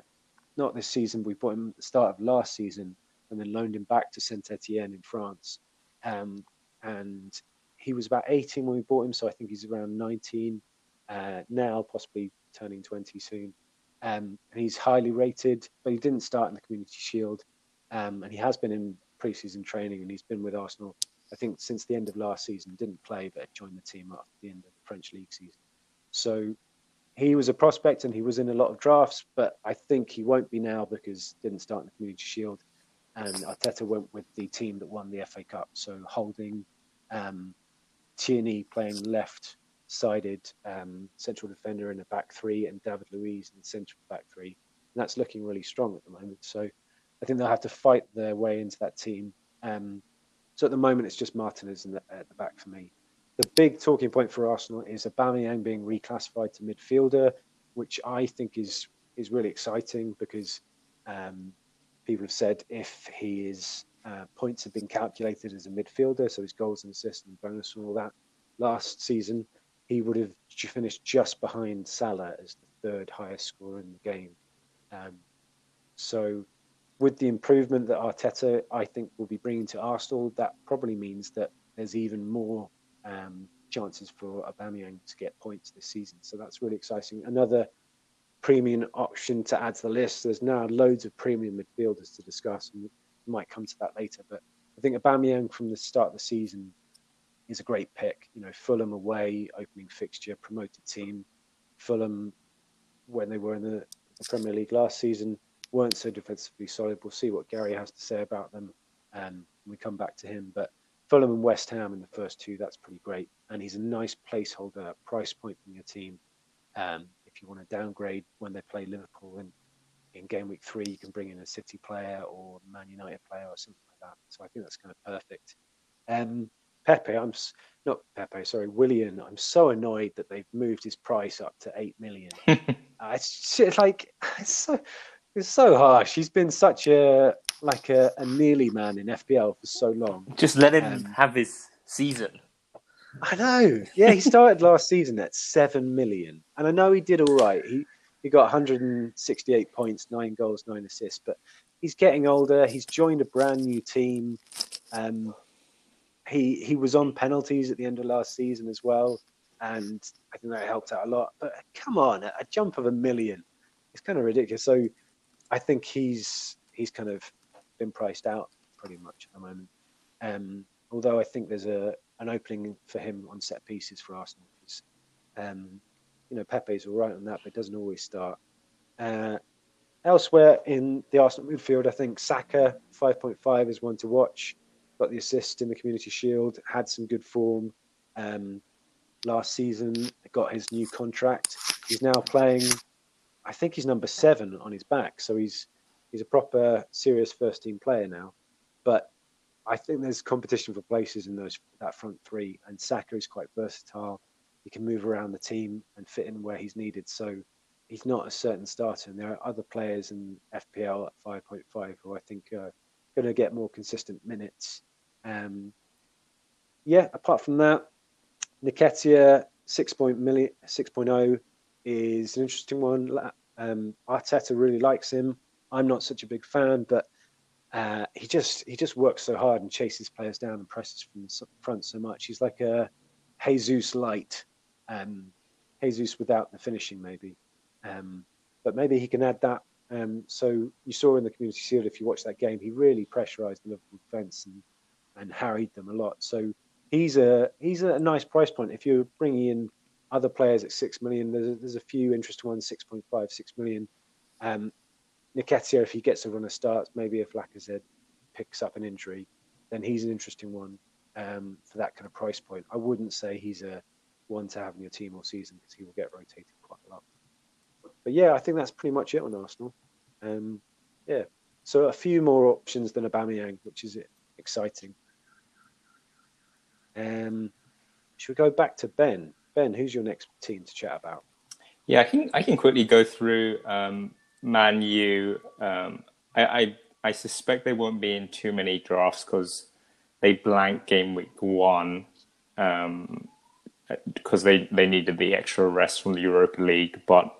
not this season. We bought him at the start of last season, and then loaned him back to Saint Etienne in France. Um, and he was about 18 when we bought him, so I think he's around 19 uh, now, possibly turning 20 soon. Um, and he's highly rated, but he didn't start in the Community Shield. Um, and he has been in preseason training and he's been with Arsenal, I think, since the end of last season. Didn't play, but joined the team after the end of the French League season. So he was a prospect and he was in a lot of drafts, but I think he won't be now because didn't start in the Community Shield. And Arteta went with the team that won the FA Cup. So holding um, Tierney playing left sided um, central defender in a back three and David Luiz in the central back three that's looking really strong at the moment. So I think they'll have to fight their way into that team. Um, so at the moment, it's just Martinez the, at the back for me. The big talking point for Arsenal is Aubameyang being reclassified to midfielder, which I think is is really exciting because um, people have said if he is uh, points have been calculated as a midfielder, so his goals and assists and bonus and all that last season, he would have finished just behind Salah as the third highest scorer in the game. Um, so, with the improvement that Arteta, I think, will be bringing to Arsenal, that probably means that there's even more um, chances for Aubameyang to get points this season. So that's really exciting. Another premium option to add to the list. There's now loads of premium midfielders to discuss, and we might come to that later. But I think Aubameyang from the start of the season is a great pick. You know, Fulham away, opening fixture, promoted team. Fulham, when they were in the, the Premier League last season, weren't so defensively solid. We'll see what Gary has to say about them um, we come back to him. But Fulham and West Ham in the first two, that's pretty great. And he's a nice placeholder price point from your team. Um, if you want to downgrade when they play Liverpool in, in game week three, you can bring in a City player or Man United player or something like that. So I think that's kind of perfect. Um, Pepe, I'm not Pepe, sorry, Willian. I'm so annoyed that they've moved his price up to eight million. uh, it's, it's like it's so it's so harsh. He's been such a like a, a nearly man in FPL for so long. Just let him um, have his season. I know. Yeah, he started last season at seven million, and I know he did all right. He he got 168 points, nine goals, nine assists. But he's getting older. He's joined a brand new team. Um, he he was on penalties at the end of last season as well, and I think that helped out a lot. But come on, a, jump of a million, it's kind of ridiculous. So I think he's he's kind of been priced out pretty much at the moment. Um, although I think there's a an opening for him on set pieces for Arsenal because um, you know Pepe's all right on that, but doesn't always start. Uh, elsewhere in the Arsenal midfield, I think Saka 5.5 is one to watch got the assist in the Community Shield, had some good form um, last season, got his new contract. He's now playing, I think he's number seven on his back, so he's he's a proper serious first team player now. But I think there's competition for places in those that front three, and Saka is quite versatile. He can move around the team and fit in where he's needed. So he's not a certain starter, and there are other players in FPL at 5.5 who I think are going to get more consistent minutes um, yeah, apart from that, Nketiah 6.0 is an interesting one. Um, Arteta really likes him. I'm not such a big fan, but uh, he just he just works so hard and chases players down and presses from the front so much. He's like a Jesus light, um, Jesus without the finishing maybe, um, but maybe he can add that. Um, so you saw in the Community Shield if you watch that game, he really pressurised the Liverpool defence and and harried them a lot. So he's a he's a nice price point. If you're bringing in other players at six million, there's a, there's a few interesting ones, 6.5, 6 million. Um, Nketiah, if he gets a run of starts, maybe if Lacazette picks up an injury, then he's an interesting one um, for that kind of price point. I wouldn't say he's a one to have in your team all season because he will get rotated quite a lot. But yeah, I think that's pretty much it on Arsenal. Um, yeah, so a few more options than Aubameyang, which is exciting. Um, should we go back to Ben? Ben, who's your next team to chat about? Yeah, I can I can quickly go through um, Man U. Um, I, I, I suspect they won't be in too many drafts because they blank game week one um, because they they needed the extra rest from the Europa League. But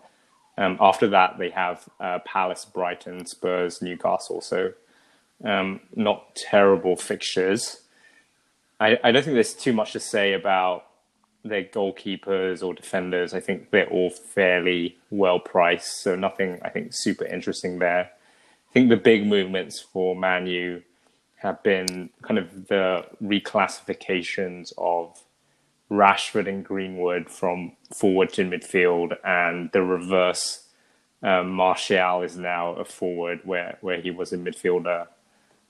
um, after that, they have uh, Palace, Brighton, Spurs, Newcastle. So um, not terrible fixtures. I, I don't think there's too much to say about their goalkeepers or defenders. I think they're all fairly well priced, so nothing I think super interesting there. I think the big movements for Manu have been kind of the reclassifications of Rashford and Greenwood from forward to midfield, and the reverse. Um, Martial is now a forward where where he was a midfielder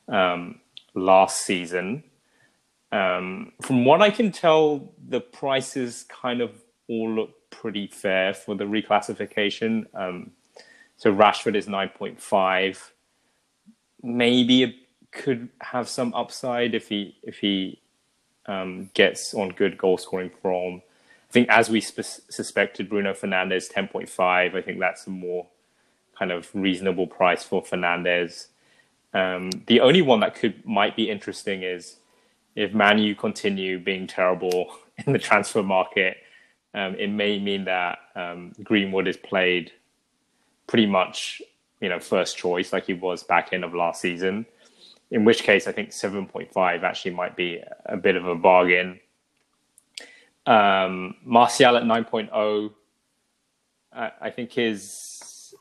um, last season. Um, from what I can tell, the prices kind of all look pretty fair for the reclassification. Um, So Rashford is 9.5. Maybe it could have some upside if he if he um, gets on good goal scoring form. I think as we sp- suspected, Bruno Fernandes 10.5. I think that's a more kind of reasonable price for Fernandes. Um, the only one that could might be interesting is if Manu continue being terrible in the transfer market. Um, it may mean that um, Greenwood is played pretty much, you know, first choice like he was back end of last season. In which case, I think 7.5 actually might be a bit of a bargain. Um, Martial at 9.0, I, I think is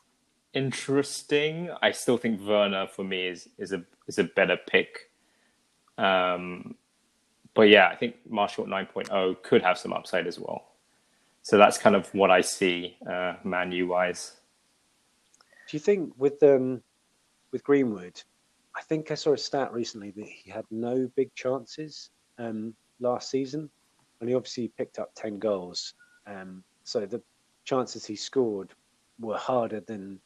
interesting. I still think Werner for me is is a is a better pick. Um, but yeah, I think Martial at 9.0 could have some upside as well. So that's kind of what I see uh, Man U wise. Do you think with um, with Greenwood, I think I saw a stat recently that he had no big chances um, last season, and he obviously picked up ten goals. Um, so the chances he scored were harder than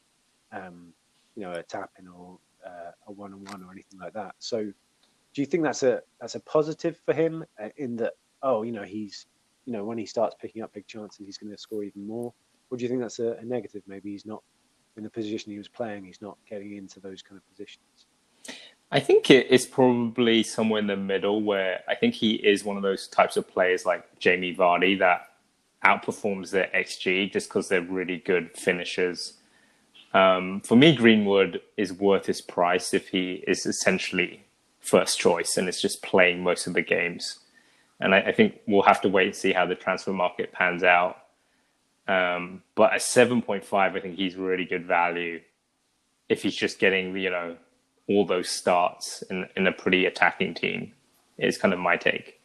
um, you know a tapping or uh, a one on one or anything like that. So do you think that's a that's a positive for him uh, in that oh you know he's you know when he starts picking up big chances he's going to score even more, or do you think that's a, a negative? Maybe he's not in the position he was playing, he's not getting into those kind of positions. I think it is probably somewhere in the middle where I think he is one of those types of players like Jamie Vardy that outperforms their XG just because they're really good finishers. Um, for me, Greenwood is worth his price if he is essentially first choice and it's just playing most of the games. And I, I think we'll have to wait and see how the transfer market pans out. Um, but at 7.5, I think he's really good value if he's just getting, you know, all those starts in, in a pretty attacking team, is kind of my take.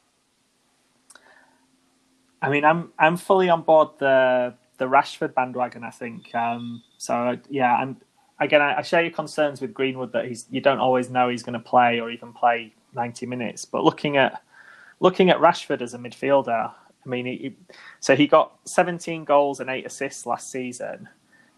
I mean, I'm I'm fully on board the the Rashford bandwagon. I think um, so. Yeah, I'm again. I, I, share your concerns with Greenwood that he's you don't always know he's going to play or even play 90 minutes. But looking at looking at Rashford as a midfielder, I mean, he, so he got 17 goals and eight assists last season.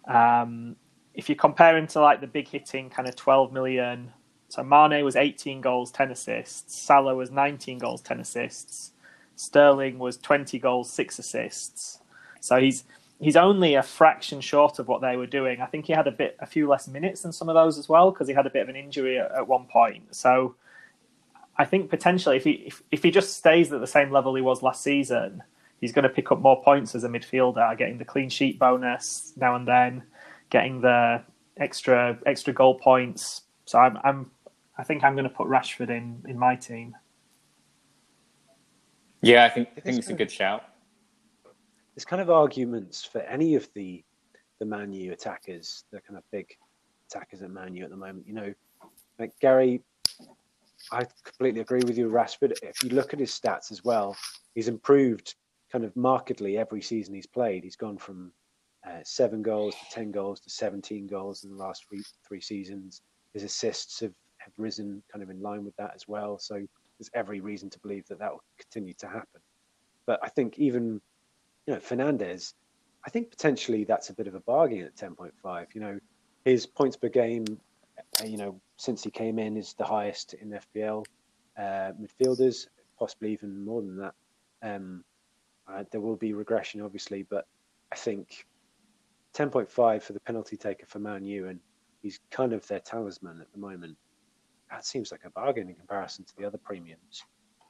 Um, if you compare him to like the big hitting kind of 12 million, so Mane was 18 goals, 10 assists. Salah was 19 goals, 10 assists. Sterling was 20 goals, six assists. So he's he's only a fraction short of what they were doing. I think he had a bit, a few less minutes than some of those as well because he had a bit of an injury at, at one point. So I think potentially, if he if, if he just stays at the same level he was last season, he's going to pick up more points as a midfielder, getting the clean sheet bonus now and then, getting the extra extra goal points. So I'm I'm I think I'm going to put Rashford in in my team. Yeah, I think I think it's a good shout. There's kind of arguments for any of the the Man U attackers, the kind of big attackers at Man U at the moment. You know, like Gary I completely agree with you, Rashford. If you look at his stats as well, he's improved kind of markedly every season he's played. He's gone from uh, seven goals to ten goals to seventeen goals in the last three three seasons. His assists have, have risen kind of in line with that as well. So there's every reason to believe that that will continue to happen. But I think even you know Fernandes, I think potentially that's a bit of a bargain at 10.5. You know, his points per game, uh, you know, since he came in is the highest in FPL uh, midfielders, possibly even more than that. Um, uh, there will be regression, obviously, but I think 10.5 for the penalty taker for Man U, and he's kind of their talisman at the moment. That seems like a bargain in comparison to the other premiums.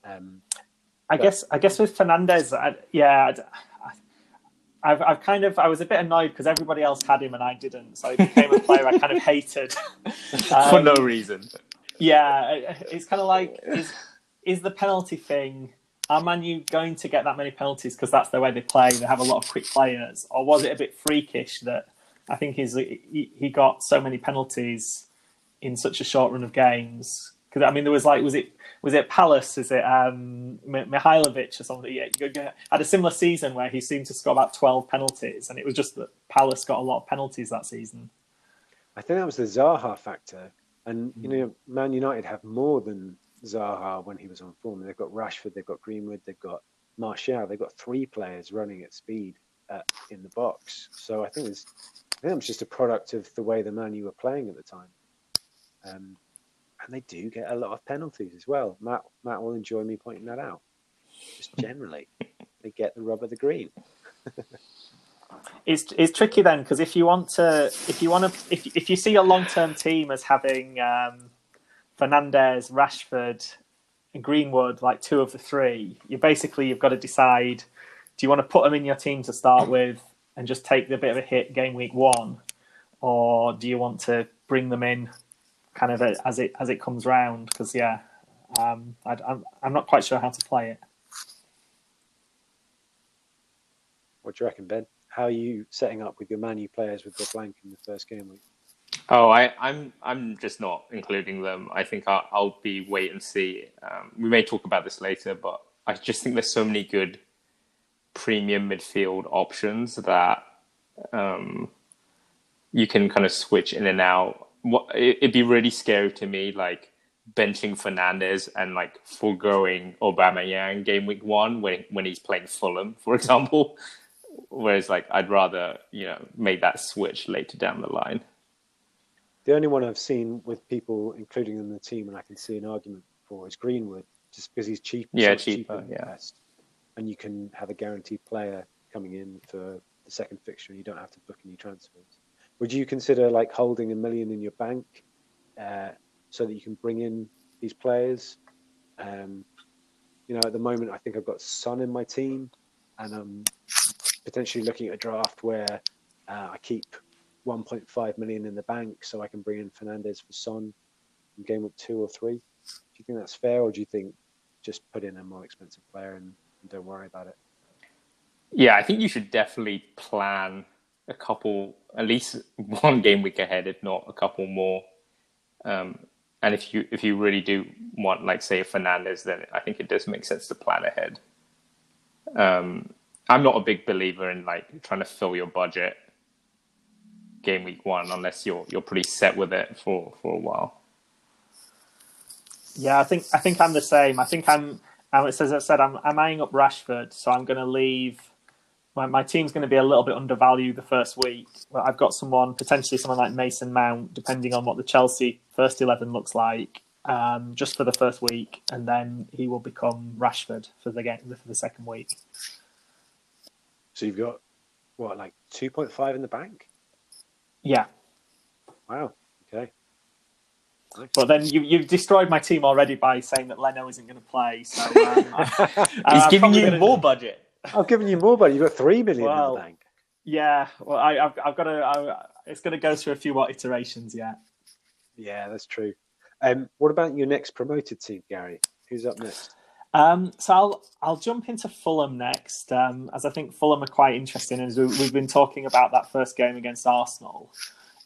Um, I but, guess I guess with Fernandes, I, yeah, I, I've, I've kind of I was a bit annoyed because everybody else had him and I didn't, so he became a player I kind of hated um, for no reason. Yeah, it's kind of like is, is the penalty thing. Are Man U going to get that many penalties because that's the way they play? They have a lot of quick players, or was it a bit freakish that I think he's he, he got so many penalties in such a short run of games? Because I mean, there was like, was it was it Palace? Is it um, Mihailovic or something? Yeah, had a similar season where he seemed to score about twelve penalties, and it was just that Palace got a lot of penalties that season. I think that was the Zaha factor, and you know, Man United have more than Zaha when he was on form. They've got Rashford, they've got Greenwood, they've got Martial, they've got three players running at speed uh, in the box. So I think it's I think it was just a product of the way the Man U were playing at the time. Um, and they do get a lot of penalties as well. Matt Matt will enjoy me pointing that out. Just generally, they get the rub of the green. it's it's tricky then because if you want to if you want to if if you see a long term team as having um, Fernandes, Rashford, and Greenwood like two of the three, you basically you've got to decide: do you want to put them in your team to start with and just take the bit of a hit game week one, or do you want to bring them in kind of as it as it comes round? Because yeah, um, I, I'm I'm not quite sure how to play it. What do you reckon, Ben? How are you setting up with your Man U players with the blank in the first game week? Oh, I, I'm I'm just not including them. I think I'll, I'll be wait and see. Um, we may talk about this later, but I just think there's so many good premium midfield options that um, you can kind of switch in and out. What it'd be really scary to me, like benching Fernandes and like foregoing Aubameyang game week one when when he's playing Fulham, for example. Whereas, like, I'd rather you know make that switch later down the line. The only one I've seen with people including in the team, and I can see an argument for, is Greenwood, just because he's cheap. Yeah, cheaper. cheaper yeah, best, and you can have a guaranteed player coming in for the second fixture, and you don't have to book any transfers. Would you consider like holding a million in your bank uh, so that you can bring in these players? Um, you know, at the moment, I think I've got Son in my team, and I'm potentially looking at a draft where uh, I keep 1.5 million in the bank so I can bring in Fernandes for Son in game week two or three. Do you think that's fair, or do you think just put in a more expensive player and, and don't worry about it? Yeah, I think you should definitely plan a couple, at least one game week ahead, if not a couple more. Um, and if you if you really do want, like, say, Fernandes, then I think it does make sense to plan ahead. Um, I'm not a big believer in like trying to fill your budget game week one unless you're you're pretty set with it for for a while. Yeah, I think I think I'm the same. I think I'm. As I said, I'm, I'm eyeing up Rashford, so I'm going to leave. My, my team's going to be a little bit undervalued the first week. But I've got someone potentially someone like Mason Mount, depending on what the Chelsea first eleven looks like, um, just for the first week, and then he will become Rashford for the game for the second week. So you've got what, like two point five in the bank? Yeah. Wow. Okay. Nice. But then you, you've destroyed my team already by saying that Leno isn't going to play. So um, he's giving you more do... budget. I've given you more budget. You've got three million well, in the bank. Yeah. Well, I, have I've got to. I, it's going to go through a few more iterations yet. Yeah, that's true. Um, what about your next promoted team, Gary? Who's up next? Um, so I'll I'll jump into Fulham next, um, as I think Fulham are quite interesting, as we, have been talking about that first game against Arsenal.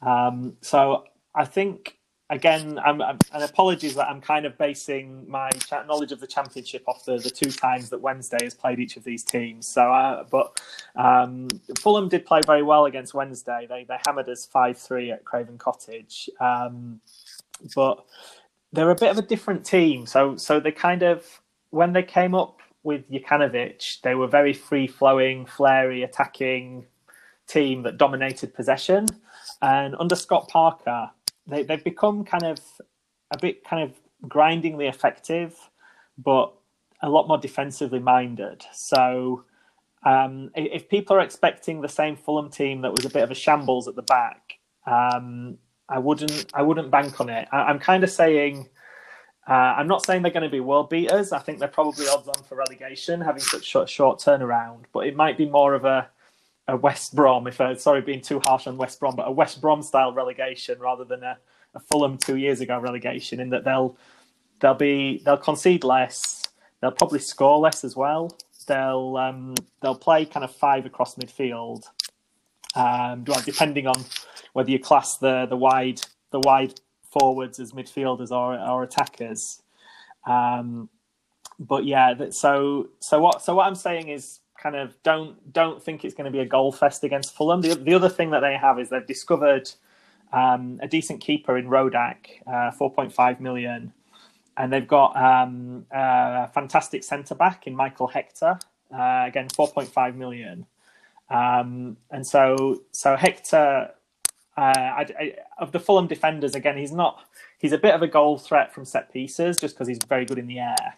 Um, so I think again, I'm, I'm, and apologies that I'm kind of basing my knowledge of the championship off the, the two times that Wednesday has played each of these teams. So, uh, but um, Fulham did play very well against Wednesday. They they hammered us five three at Craven Cottage, um, but they're a bit of a different team. So so they kind of when they came up with Jokanovic, they were very free flowing, flary, attacking team that dominated possession. And under Scott Parker, they, they've become kind of a bit kind of grindingly effective, but a lot more defensively minded. So um, if people are expecting the same Fulham team that was a bit of a shambles at the back, um, I wouldn't I wouldn't bank on it. I, am kind of saying uh, I'm not saying they're going to be world beaters. I think they're probably odds on for relegation, having such short, short turnaround. But it might be more of a, a West Brom, if I, sorry being too harsh on West Brom, but a West Brom style relegation rather than a, a Fulham two years ago relegation. In that they'll they'll be they'll concede less, they'll probably score less as well. They'll um, they'll play kind of five across midfield, um, depending on whether you class the the wide the wide forwards as midfielders or, attackers. Um, but yeah, so so what so what I'm saying is kind of don't don't think it's going to be a goal fest against Fulham. The, the other thing that they have is they've discovered um, a decent keeper in Rodak, uh, 4.5 million, and they've got um, a fantastic centre back in Michael Hector, uh, again 4.5 million. Um, and so so Hector uh, I, I, of the Fulham defenders, again, he's not. He's a bit of a goal threat from set pieces, just because he's very good in the air.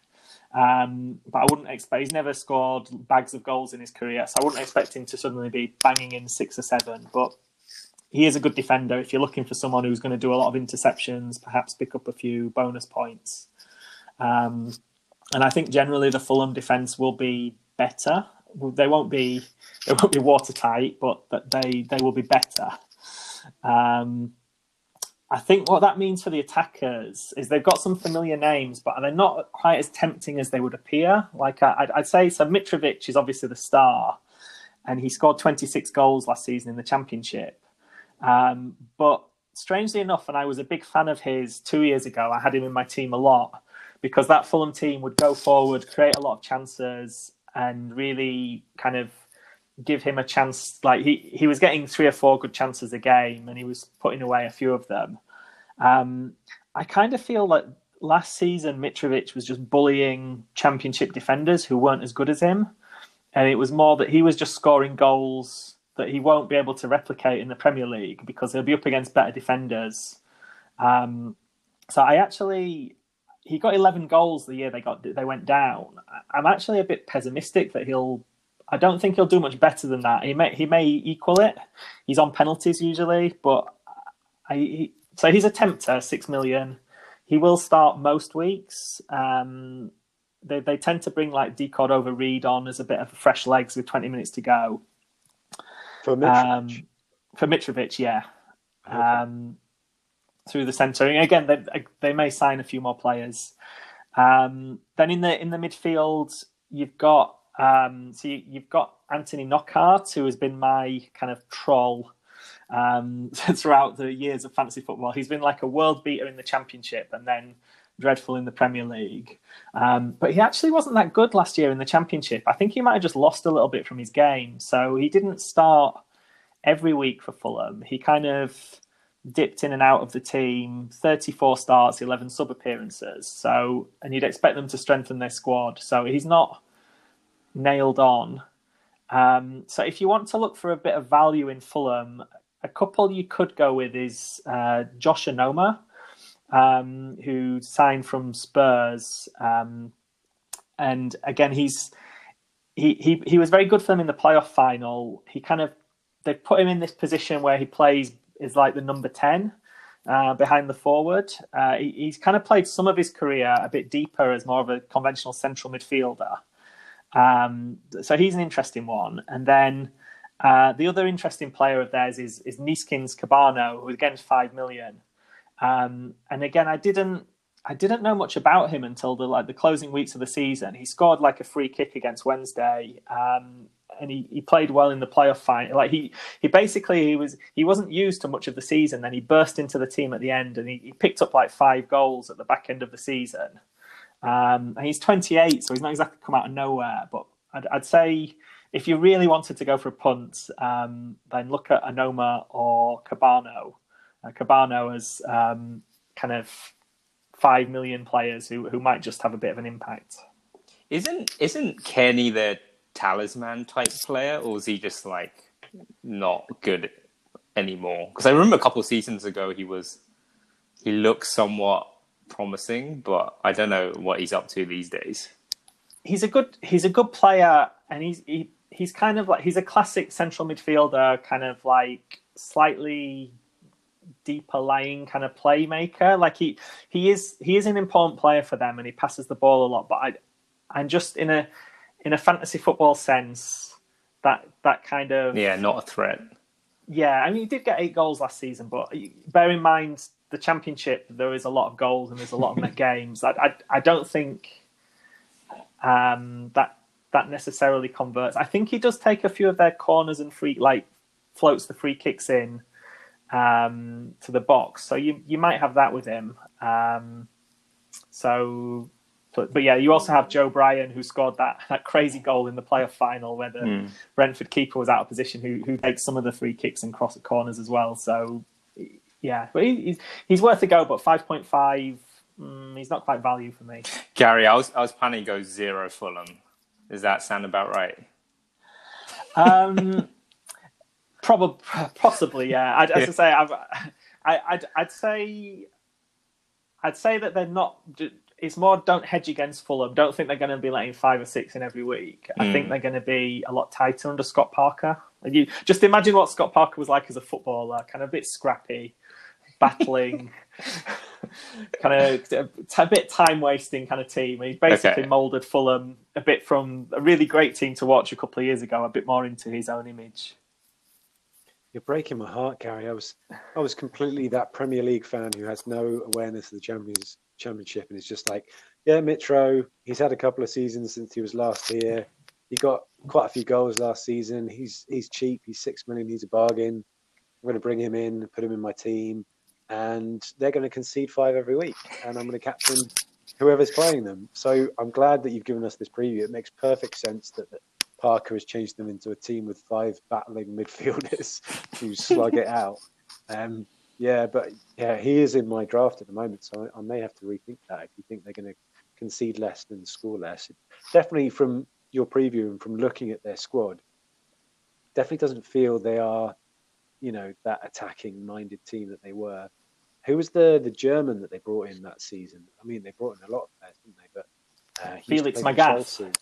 Um, but I wouldn't expect he's never scored bags of goals in his career, so I wouldn't expect him to suddenly be banging in six or seven. But he is a good defender. If you're looking for someone who's going to do a lot of interceptions, perhaps pick up a few bonus points. Um, and I think generally the Fulham defence will be better. They won't be they won't be watertight, but they they will be better. Um, I think what that means for the attackers is they've got some familiar names, but they're not quite as tempting as they would appear. Like I, would say, so Mitrovic is obviously the star, and he scored 26 goals last season in the Championship. Um, but strangely enough, and I was a big fan of his two years ago, I had him in my team a lot because that Fulham team would go forward, create a lot of chances, and really kind of give him a chance. Like he, he was getting three or four good chances a game, and he was putting away a few of them. Um, I kind of feel like last season Mitrovic was just bullying Championship defenders who weren't as good as him, and it was more that he was just scoring goals that he won't be able to replicate in the Premier League because he'll be up against better defenders. Um, so I actually he got 11 goals the year they got they went down. I'm actually a bit pessimistic that he'll I don't think he'll do much better than that. He may he may equal it. He's on penalties usually, but I, he, so he's a tempter, six million. He will start most weeks. Um, they they tend to bring like Decod over Reed on as a bit of fresh legs with twenty minutes to go. For Mitrovic, um, for Mitrovic, yeah. Okay. Um, through the centre, and again, they they may sign a few more players. Um, then in the in the midfield, you've got um, so you, have got Anthony Knockaert, who has been my kind of troll um, throughout the years of fantasy football. He's been like a world beater in the Championship and then dreadful in the Premier League. Um, but he actually wasn't that good last year in the Championship. I think he might have just lost a little bit from his game. So he didn't start every week for Fulham. He kind of dipped in and out of the team 34 starts 11 sub appearances so and you'd expect them to strengthen their squad so he's not nailed on um, so if you want to look for a bit of value in fulham a couple you could go with is uh, Josh Onomah, um, who signed from Spurs, um, and again he's he, he he was very good for them in the playoff final. He kind of they put him in this position where he plays is like the number ten. Uh, behind the forward, uh, he, he's kind of played some of his career a bit deeper as more of a conventional central midfielder. Um, so he's an interesting one. And then uh, the other interesting player of theirs is is Neeskens Kebano, who again five million. Um, and again, I didn't I didn't know much about him until the like the closing weeks of the season. He scored like a free kick against Wednesday, um, and he, he played well in the playoff fight. Like he he basically he was he wasn't used to much of the season. Then he burst into the team at the end, and he, he picked up like five goals at the back end of the season. Um, he's 28, so he's not exactly come out of nowhere. But I'd, I'd say if you really wanted to go for a punt, um, then look at Onomah or Cabano. Uh, Kebano as um, kind of five million players who, who might just have a bit of an impact. Isn't isn't Cairney the talisman type player, or is he just like not good anymore? Because I remember a couple seasons ago he was he looked somewhat promising, but I don't know what he's up to these days. He's a good he's a good player, and he's he, he's kind of like he's a classic central midfielder, kind of like slightly deeper lying kind of playmaker. Like he he is he is an important player for them, and he passes the ball a lot. But I I'm just in a in a fantasy football sense that that kind of yeah, not a threat. Yeah, I mean he did get eight goals last season, but bear in mind the championship there is a lot of goals and there's a lot of games. I, I I don't think um, that that necessarily converts. I think he does take a few of their corners and free like floats the free kicks in um, to the box. So you you might have that with him. Um, so, but, but yeah, you also have Joe Bryan who scored that, that crazy goal in the playoff final where the mm. Brentford keeper was out of position, who who takes some of the free kicks and cross corners as well. So yeah, but he, he's he's worth a go. But five point five. Mm, he's not quite value for me. Gary, I was I was planning to go zero Fulham. Does that sound about right? Um, Probably, possibly, yeah. I'd, as I say, I've, I, I'd, I'd say, I'd say that they're not. It's more don't hedge against Fulham. Don't think they're going to be letting five or six in every week. I think they're going to be a lot tighter under Scott Parker. And you just imagine what Scott Parker was like as a footballer, kind of a bit scrappy, battling, kind of a bit time wasting kind of team. He basically okay. moulded Fulham a bit from a really great team to watch a couple of years ago, a bit more into his own image. You're breaking my heart, Gary. I was I was completely that Premier League fan who has no awareness of the Champions Championship and it's just like, yeah, Mitro, he's had a couple of seasons since he was last here. He got quite a few goals last season. He's he's cheap. He's six million. He's a bargain. I'm going to bring him in, put him in my team, and they're going to concede five every week, and I'm going to captain whoever's playing them. So I'm glad that you've given us this preview. It makes perfect sense that, that Parker has changed them into a team with five battling midfielders who slug it out. Um, yeah, but yeah, he is in my draft at the moment, so I, I may have to rethink that. If you think they're going to concede less than score less, it, definitely from your preview and from looking at their squad, definitely doesn't feel they are, you know, that attacking-minded team that they were. Who was the the German that they brought in that season? I mean, they brought in a lot of players, didn't they? But uh, Felix Magath.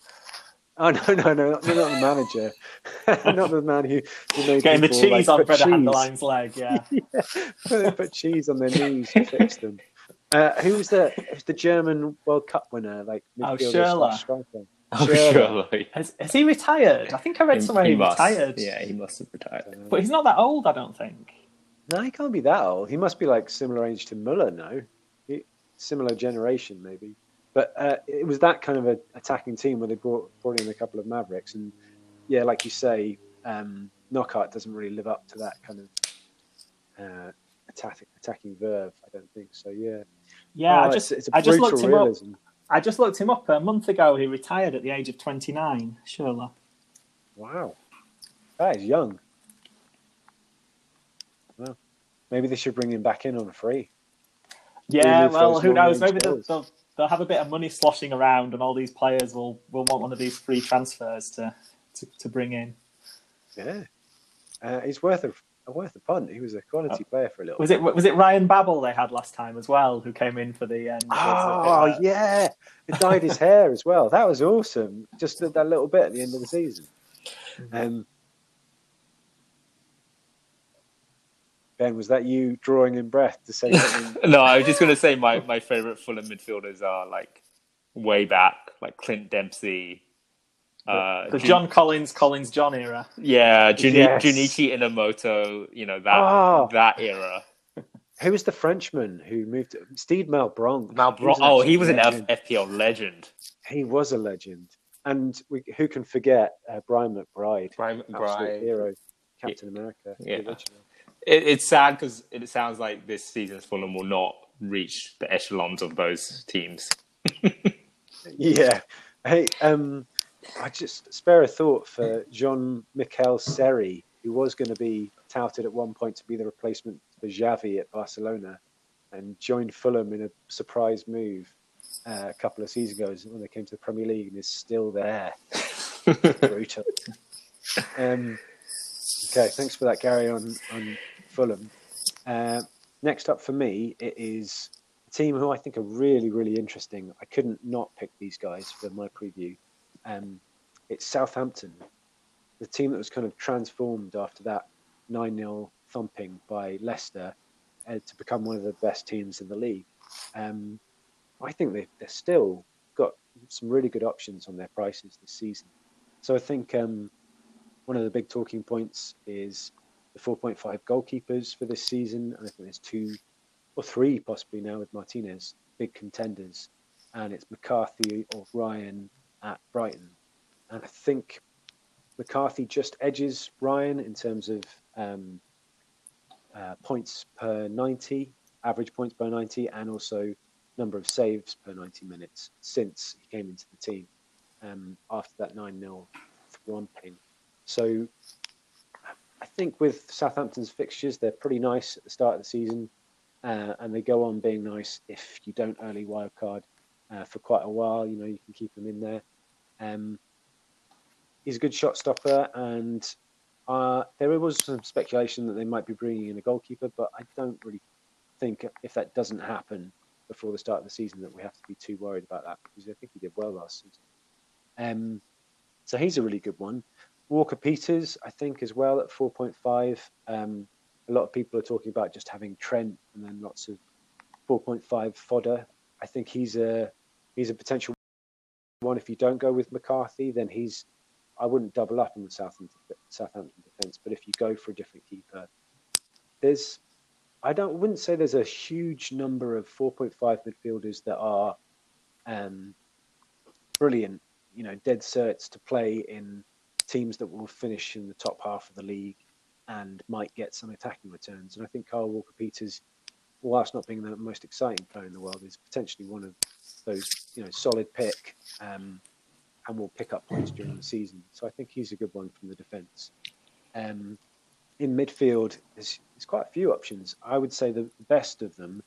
Oh no, no, no, not, not the manager, not the man who, who made getting the cheese like, on Brede Hangeland's leg. Yeah, yeah. put cheese on their knees to fix them. Uh, who was the the German World Cup winner? Like oh, Schürrle. Striker? Oh, Schürrle. Has, has, he retired? I think I read somewhere he, he must, retired. Yeah, he must have retired. But he's not that old, I don't think. No, he can't be that old. He must be like similar age to Muller. No, he, similar generation maybe. But uh, it was that kind of a attacking team where they brought brought in a couple of Mavericks, and yeah, like you say, um, Knockaert doesn't really live up to that kind of uh, attacking attacking verve. I don't think so. Yeah, yeah. Oh, I just it's, it's I just looked him realism. up. I just looked him up a month ago. He retired at the age of twenty nine. Schürrle. Wow, that is young. Well, maybe they should bring him back in on free. Yeah, well, who knows? Maybe they'll, they'll, they'll have a bit of money sloshing around, and all these players will, will want one of these free transfers to to, to bring in. Yeah, uh, he's worth a, worth a punt. He was a quality oh. player for a little. Was it was it Ryan Babel they had last time as well, who came in for the end? Oh yeah, he dyed his hair as well. That was awesome. Just that little bit at the end of the season. Mm-hmm. Um, Ben, was that you drawing in breath to say something? no, I was just going to say my, my favourite Fulham midfielders are like way back, like Clint Dempsey. Uh, the John Collins, Collins John era. Yeah, Jun- yes. Junichi Inamoto, you know, that oh. that era. Who was the Frenchman who moved? To, Steed Malbranque. Malbranque. Oh, he was legend. an F- FPL legend. He was a legend. And we, who can forget uh, Brian McBride? Brian McBride. Hero, Captain yeah. America. Yeah. It, it's sad because it sounds like this season's Fulham will not reach the echelons of those teams. yeah. Hey, um, I just spare a thought for Jean Michel Seri, who was going to be touted at one point to be the replacement for Xavi at Barcelona, and joined Fulham in a surprise move uh, a couple of seasons ago when they came to the Premier League, and is still there. Brutal. Um, okay, thanks for that, Gary. On on Fulham. Uh, next up for me, it is a team who I think are really, really interesting. I couldn't not pick these guys for my preview. Um, it's Southampton, the team that was kind of transformed after that 9 0 thumping by Leicester uh, to become one of the best teams in the league. Um, I think they, they're still got some really good options on their prices this season. So I think um, one of the big talking points is the 4.5 goalkeepers for this season. And I think there's two or three possibly now with Martinez, big contenders. And it's McCarthy or Ryan at Brighton. And I think McCarthy just edges Ryan in terms of um, uh, points per 90, average points per 90, and also number of saves per 90 minutes since he came into the team um, after that 9 0 thwomping. So I think with Southampton's fixtures, they're pretty nice at the start of the season, uh, and they go on being nice if you don't early wildcard uh, for quite a while. You know, you can keep them in there. Um, he's a good shot stopper, and Uh, there was some speculation that they might be bringing in a goalkeeper, but I don't really think if that doesn't happen before the start of the season that we have to be too worried about that because I think he did well last season. Um, so he's a really good one. Walker Peters, I think, as well at 4.5. Um, a lot of people are talking about just having Trent and then lots of 4.5 fodder. I think he's a he's a potential one. If you don't go with McCarthy, then he's I wouldn't double up in the Southampton defence, but if you go for a different keeper, there's I don't wouldn't say there's a huge number of 4.5 midfielders that are um, brilliant, you know, dead certs to play in teams that will finish in the top half of the league and might get some attacking returns. And I think Kyle Walker Peters, whilst not being the most exciting player in the world, is potentially one of those, you know, solid pick um, and will pick up points during the season. So I think he's a good one from the defence. Um, in midfield, there's, there's, quite a few options. I would say the best of them,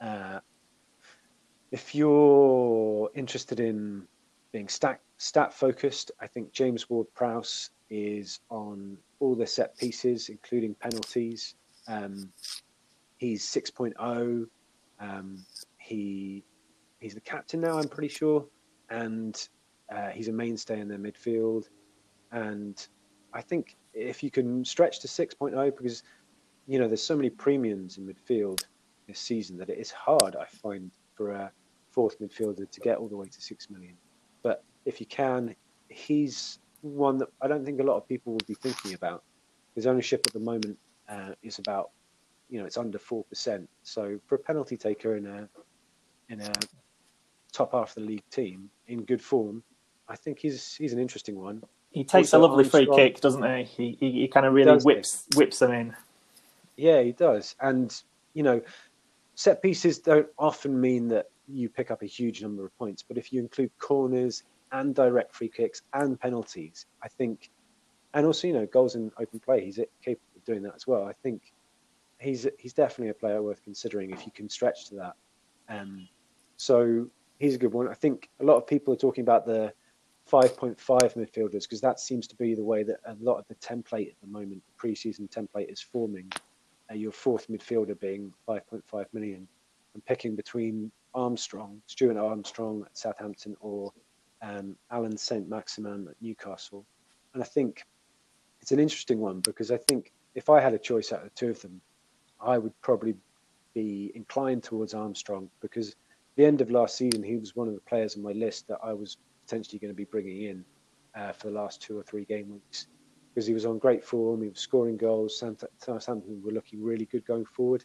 uh, if you're interested in being stat, stat focused, I think James Ward Prowse is on all the set pieces, including penalties. Um, he's 6.0. Um, he he's the captain now, I'm pretty sure, and uh, he's a mainstay in their midfield. And I think if you can stretch to 6.0, because you know there's so many premiums in midfield this season that it is hard, I find, for a fourth midfielder to get all the way to six million. But if you can, he's one that I don't think a lot of people would be thinking about. His ownership at the moment uh, is about, you know, it's under four percent. So for a penalty taker in a in a top half of the league team in good form, I think he's he's an interesting one. He takes also, a lovely free kick, doesn't he? He he, he kind of really whips he? whips them in. Yeah, he does. And you know, set pieces don't often mean that you pick up a huge number of points, but if you include corners and direct free kicks and penalties, I think, and also you know goals in open play, he's capable of doing that as well. I think he's he's definitely a player worth considering if you can stretch to that. Um, so he's a good one. I think a lot of people are talking about the 5.5 midfielders because that seems to be the way that a lot of the template at the moment, the preseason template, is forming. Uh, your fourth midfielder being 5.5 million, and picking between Armstrong, Stuart Armstrong at Southampton, or um, Allan Saint Maximin at Newcastle. And I think it's an interesting one because I think if I had a choice out of the two of them, I would probably be inclined towards Armstrong because the end of last season, he was one of the players on my list that I was potentially going to be bringing in uh, for the last two or three game weeks because he was on great form. He was scoring goals. Southampton were looking really good going forward.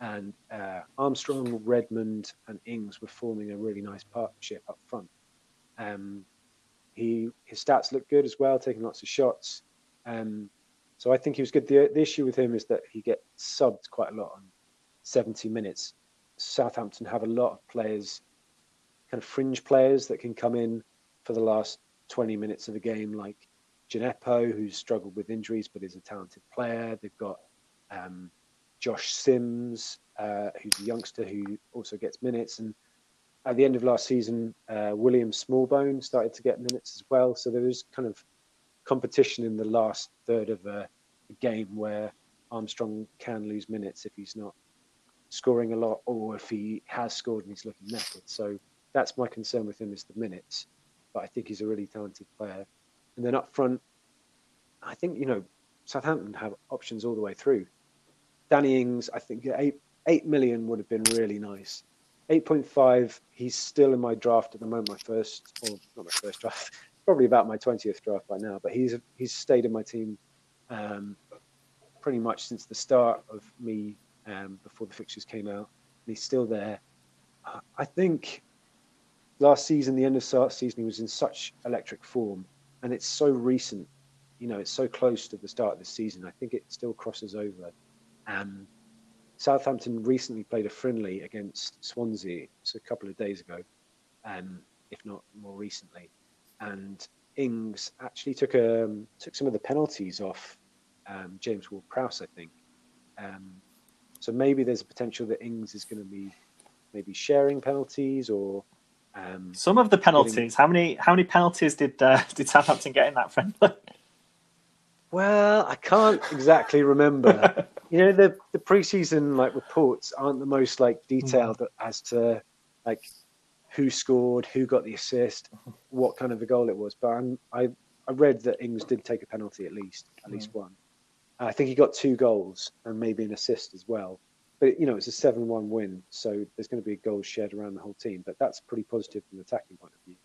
And uh, Armstrong, Redmond, and Ings were forming a really nice partnership up front. Um, he his stats look good as well, taking lots of shots. Um, so I think he was good. The, the issue with him is that he gets subbed quite a lot on 70 minutes. Southampton have a lot of players, kind of fringe players that can come in for the last 20 minutes of a game, like Djenepo, who's struggled with injuries but is a talented player. They've got um, Josh Sims, uh, who's a youngster who also gets minutes. And at the end of last season, uh, William Smallbone started to get minutes as well. So there was kind of competition in the last third of a, a game where Armstrong can lose minutes if he's not scoring a lot or if he has scored and he's looking knackered. So that's my concern with him is the minutes. But I think he's a really talented player. And then up front, I think, you know, Southampton have options all the way through. Danny Ings, I think eight, 8 million would have been really nice. 8.5, he's still in my draft at the moment, my first, or not my first draft, probably about my 20th draft by now, but he's he's stayed in my team um, pretty much since the start of me um, before the fixtures came out, and he's still there. I think last season, the end of last season, he was in such electric form, and it's so recent. You know, it's so close to the start of the season. I think it still crosses over. Um, Southampton recently played a friendly against Swansea, so a couple of days ago, um, if not more recently, and Ings actually took um, took some of the penalties off um, James Ward-Prowse, I think. Um, so maybe there's a potential that Ings is going to be maybe sharing penalties or um, some of the penalties. Getting... How many how many penalties did uh, did Southampton get in that friendly? Well, I can't exactly remember. you know, the the preseason like reports aren't the most like detailed mm. as to like who scored, who got the assist, what kind of a goal it was. But I'm, i I read that Ings did take a penalty at least, at mm. least one. I think he got two goals and maybe an assist as well. But you know, it's a seven-one win, so there's going to be goals shared around the whole team. But that's pretty positive from an attacking point of view.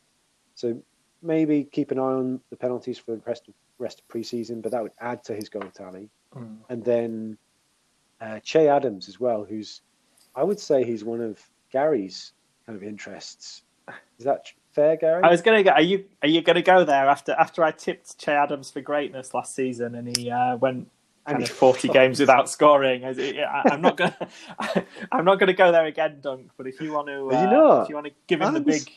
So maybe keep an eye on the penalties for the rest of, rest of preseason, but that would add to his goal tally. Mm. And then uh, Che Adams as well, who's I would say he's one of Gary's kind of interests. Is that fair, Gary? I was going to go. Are you are you going to go there after after I tipped Che Adams for greatness last season and he uh, went of forty games without scoring? I, am not going. I'm not going to go there again, Dunk. But if you want to, uh, you know, if you want to give him the big.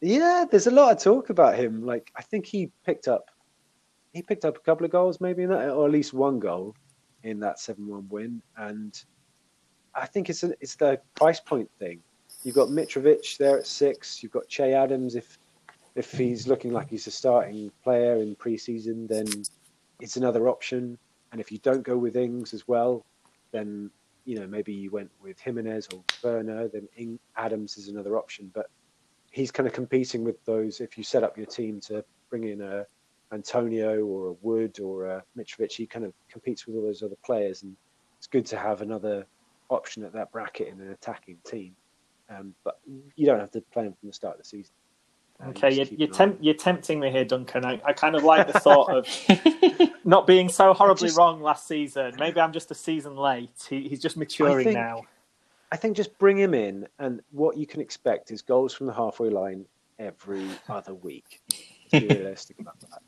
Yeah, there's a lot of talk about him. Like I think he picked up, he picked up a couple of goals, maybe in that, or at least one goal in that seven-one win, and I think it's a, it's the price point thing. You've got Mitrovic there at six. You've got Che Adams. If if he's looking like he's a starting player in pre-season, then it's another option. And if you don't go with Ings as well, then you know maybe you went with Jimenez or Werner. Then Ing- Adams is another option. But he's kind of competing with those. If you set up your team to bring in a Antonio or a Wood or a Mitrovic, he kind of competes with all those other players, and it's good to have another option at that bracket in an attacking team. Um, but you don't have to play him from the start of the season. Okay, you you're, you're, you're, tempting me here, Duncan. I, I kind of like the thought of not being so horribly just, wrong last season. Maybe I'm just a season late. He, he's just maturing think, now. I think just bring him in, and what you can expect is goals from the halfway line every other week. Be realistic about that.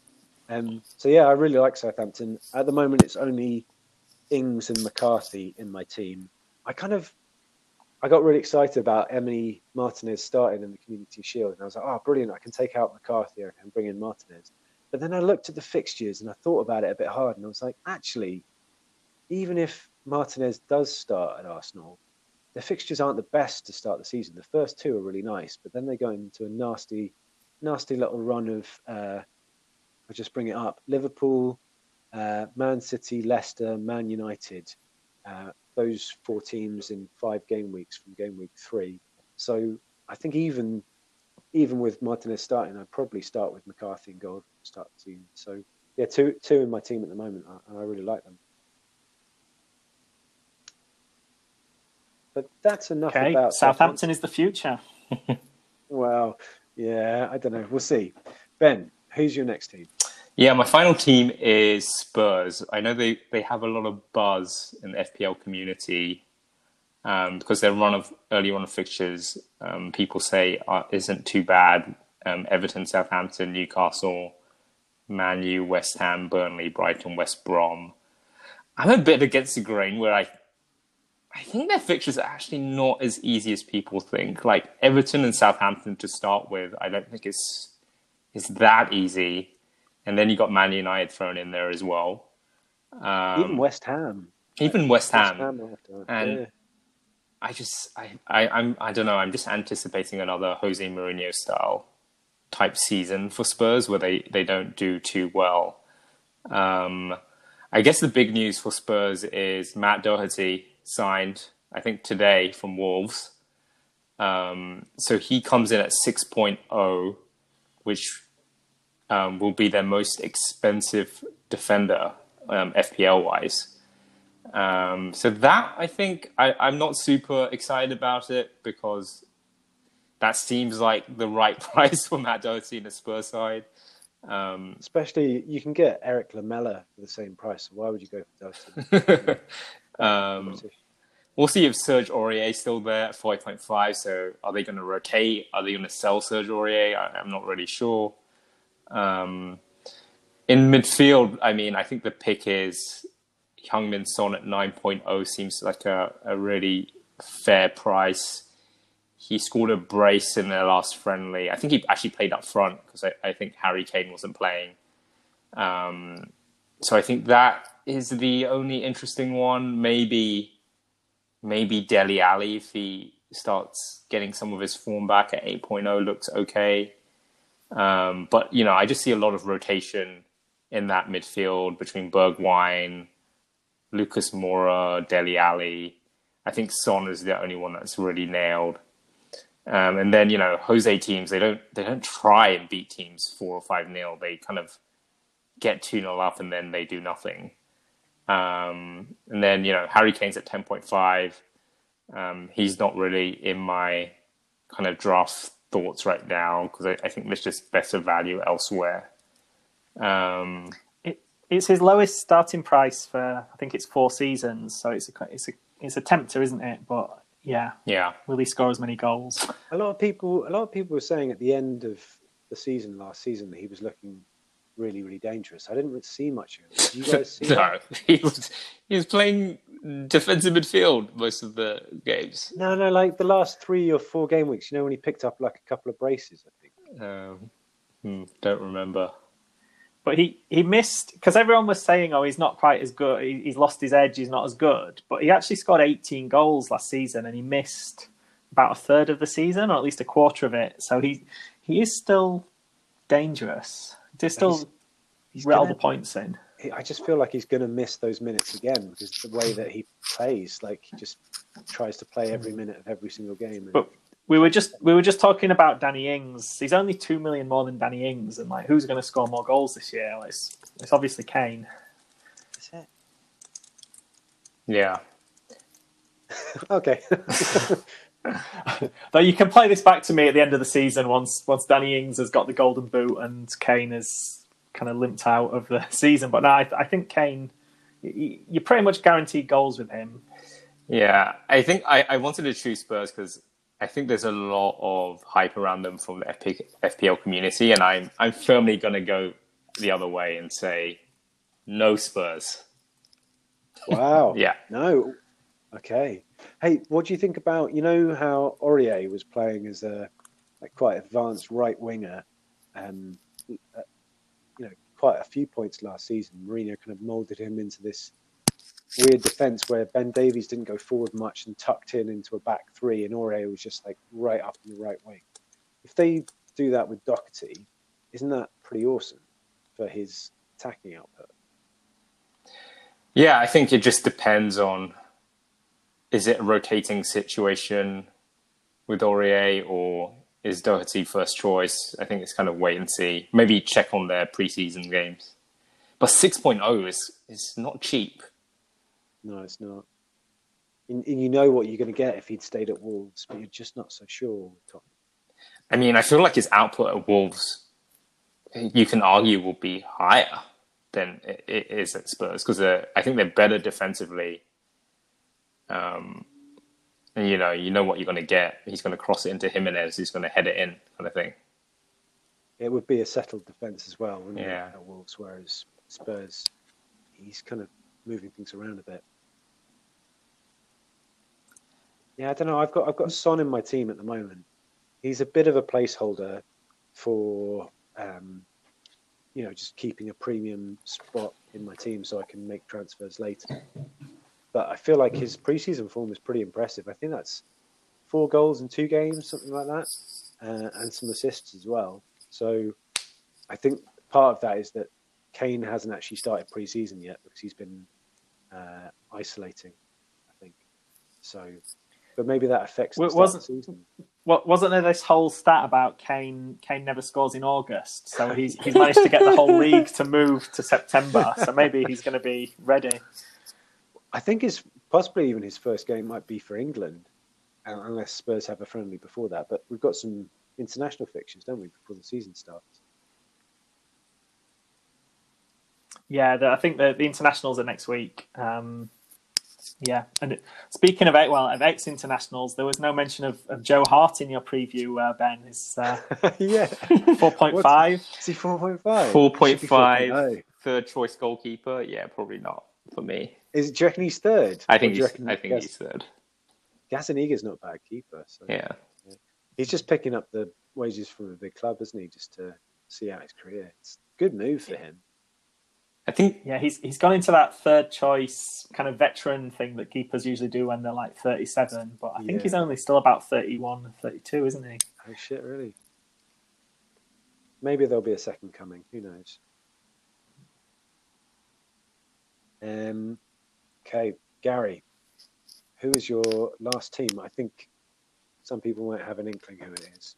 Um, so yeah, I really like Southampton. At the moment, it's only Ings and McCarthy in my team. I kind of I got really excited about Emi Martinez starting in the Community Shield, and I was like, "Oh, brilliant! I can take out McCarthy and bring in Martinez." But then I looked at the fixtures and I thought about it a bit hard, and I was like, actually, even if Martinez does start at Arsenal, the fixtures aren't the best to start the season. The first two are really nice, but then they go into a nasty, nasty little run of. Uh, I'll just bring it up: Liverpool, uh, Man City, Leicester, Man United. Uh, those four teams in five game weeks from game week three. So I think even even with Martinez starting, I'd probably start with McCarthy and goal start the team. So yeah, two two in my team at the moment, and I really like them. But that's enough okay. about Southampton. Is the future? well, yeah, I don't know. We'll see. Ben, who's your next team? Yeah, my final team is Spurs. I know they, they have a lot of buzz in the FPL community um, because their run of early run of fixtures, um, people say uh, isn't too bad. Um, Everton, Southampton, Newcastle, Man U, West Ham, Burnley, Brighton, West Brom. I'm a bit against the grain where I I think their fixtures are actually not as easy as people think. Like Everton and Southampton to start with, I don't think it's it's that easy and then you got Man United thrown in there as well. Um, even West Ham. Even West Ham. West Ham and yeah. I just, I, I, I'm, I don't know. I'm just anticipating another Jose Mourinho style type season for Spurs where they, they don't do too well. Um, I guess the big news for Spurs is Matt Doherty signed, I think today from Wolves. Um, so he comes in at 6.0, which um, will be their most expensive defender, um, FPL wise. Um, so that I think I, I'm not super excited about it because that seems like the right price for Matt Doherty in the Spurs side. Um, Especially, you can get Erik Lamela for the same price. So why would you go for Doherty? um, we'll see if Serge Aurier is still there at 5.5. So are they going to rotate? Are they going to sell Serge Aurier? I, am not really sure. Um, in midfield, I mean, I think the pick is Heung-min Son at 9.0 seems like a, a really fair price. He scored a brace in their last friendly. I think he actually played up front because I, I, think Harry Kane wasn't playing. Um, so I think that is the only interesting one. Maybe, maybe Dele Alli if he starts getting some of his form back at 8.0 looks okay. Um, but you know, I just see a lot of rotation in that midfield between Bergwijn, Lucas Moura, Dele Alli. I think Son is the only one that's really nailed. Um, and then you know Jose teams they don't they don't try and beat teams four or five nil. They kind of get two 0 up and then they do nothing. Um, and then you know Harry Kane's at ten point five. Um, he's not really in my kind of draft thoughts right now because I, I, think there's just better value elsewhere. Um, it, it's his lowest starting price for I think it's four seasons, so it's a it's a it's a tempter, isn't it? But yeah, yeah. Will he score as many goals? A lot of people, a lot of people were saying at the end of the season last season that he was looking really, really dangerous. I didn't see much of him. Did you guys see? no, he was he was playing defensive midfield most of the games. No, no, like the last three or four game weeks. You know when he picked up like a couple of braces, I think. Um, hmm, don't remember. But he, he missed because everyone was saying, "Oh, he's not quite as good. He, he's lost his edge. He's not as good." But he actually scored 18 goals last season, and he missed about a third of the season, or at least a quarter of it. So he he is still dangerous. He's still he's, he's all the points in. I just feel like he's going to miss those minutes again because the way that he plays, like he just tries to play every minute of every single game. And... But we were just we were just talking about Danny Ings. He's only two million more than Danny Ings, and like who's going to score more goals this year? Well, it's it's obviously Kane. That's it. Yeah. okay. Though you can play this back to me at the end of the season once once Danny Ings has got the golden boot and Kane has kind of limped out of the season. But no, I, I think Kane, you, you pretty much guaranteed goals with him. Yeah, I think I, I wanted to choose Spurs because I think there's a lot of hype around them from the FP, FPL community, and I'm I'm firmly going to go the other way and say no Spurs. Wow. yeah. No. Okay. Hey, what do you think about you know how Aurier was playing as a like quite advanced right winger, um, uh, you know, quite a few points last season. Mourinho kind of molded him into this weird defense where Ben Davies didn't go forward much and tucked in into a back three, and Aurier was just like right up in the right wing. If they do that with Doherty, isn't that pretty awesome for his attacking output? Yeah, I think it just depends on is it a rotating situation with Aurier or is Doherty first choice? I think it's kind of wait and see. Maybe check on their preseason games. But 6.0 is is not cheap. No, it's not. And, you know what you're going to get if he'd stayed at Wolves, but you're just not so sure. I mean, I feel like his output at Wolves, you can argue, will be higher than it is at Spurs because I think they're better defensively. Um, and you know, you know what you're going to get. He's going to cross it into Jimenez. He's going to head it in, kind of thing. It would be a settled defense as well, yeah. At Wolves, whereas Spurs, he's kind of moving things around a bit. Yeah, I don't know. I've got I've got Son in my team at the moment. He's a bit of a placeholder for um, you know just keeping a premium spot in my team so I can make transfers later. But I feel like his preseason form is pretty impressive. I think that's four goals in two games, something like that, uh, and some assists as well. So I think part of that is that Kane hasn't actually started preseason yet because he's been uh, isolating. I think so, but maybe that affects the wasn't, wasn't there this whole stat about Kane? Kane never scores in August, so he's he's managed to get the whole league to move to September. So maybe he's going to be ready. I think his possibly even his first game might be for England, uh, unless Spurs have a friendly before that. But we've got some international fixtures, don't we, before the season starts? Yeah, the, I think the, the internationals are next week. Um, yeah, and speaking of well of ex internationals, there was no mention of, of Joe Hart in your preview, uh, Ben. Is uh, yeah four point five? Is he four point five? Four point five. Third choice goalkeeper? Yeah, probably not for me. Is do you reckon he's third? I think he's. I think Gas- he's third. Gazzaniga's not a bad keeper. So. Yeah. yeah. He's just picking up the wages from a big club, isn't he? Just to see out his career. It's a good move for him. I think yeah, he's he's gone into that third choice kind of veteran thing that keepers usually do when they're like 37, but I think he's only still about 31, 32, isn't he? Oh shit, really? Maybe there'll be a second coming. Who knows? Um, okay, Gary, who is your last team? I think some people might have an inkling who it is.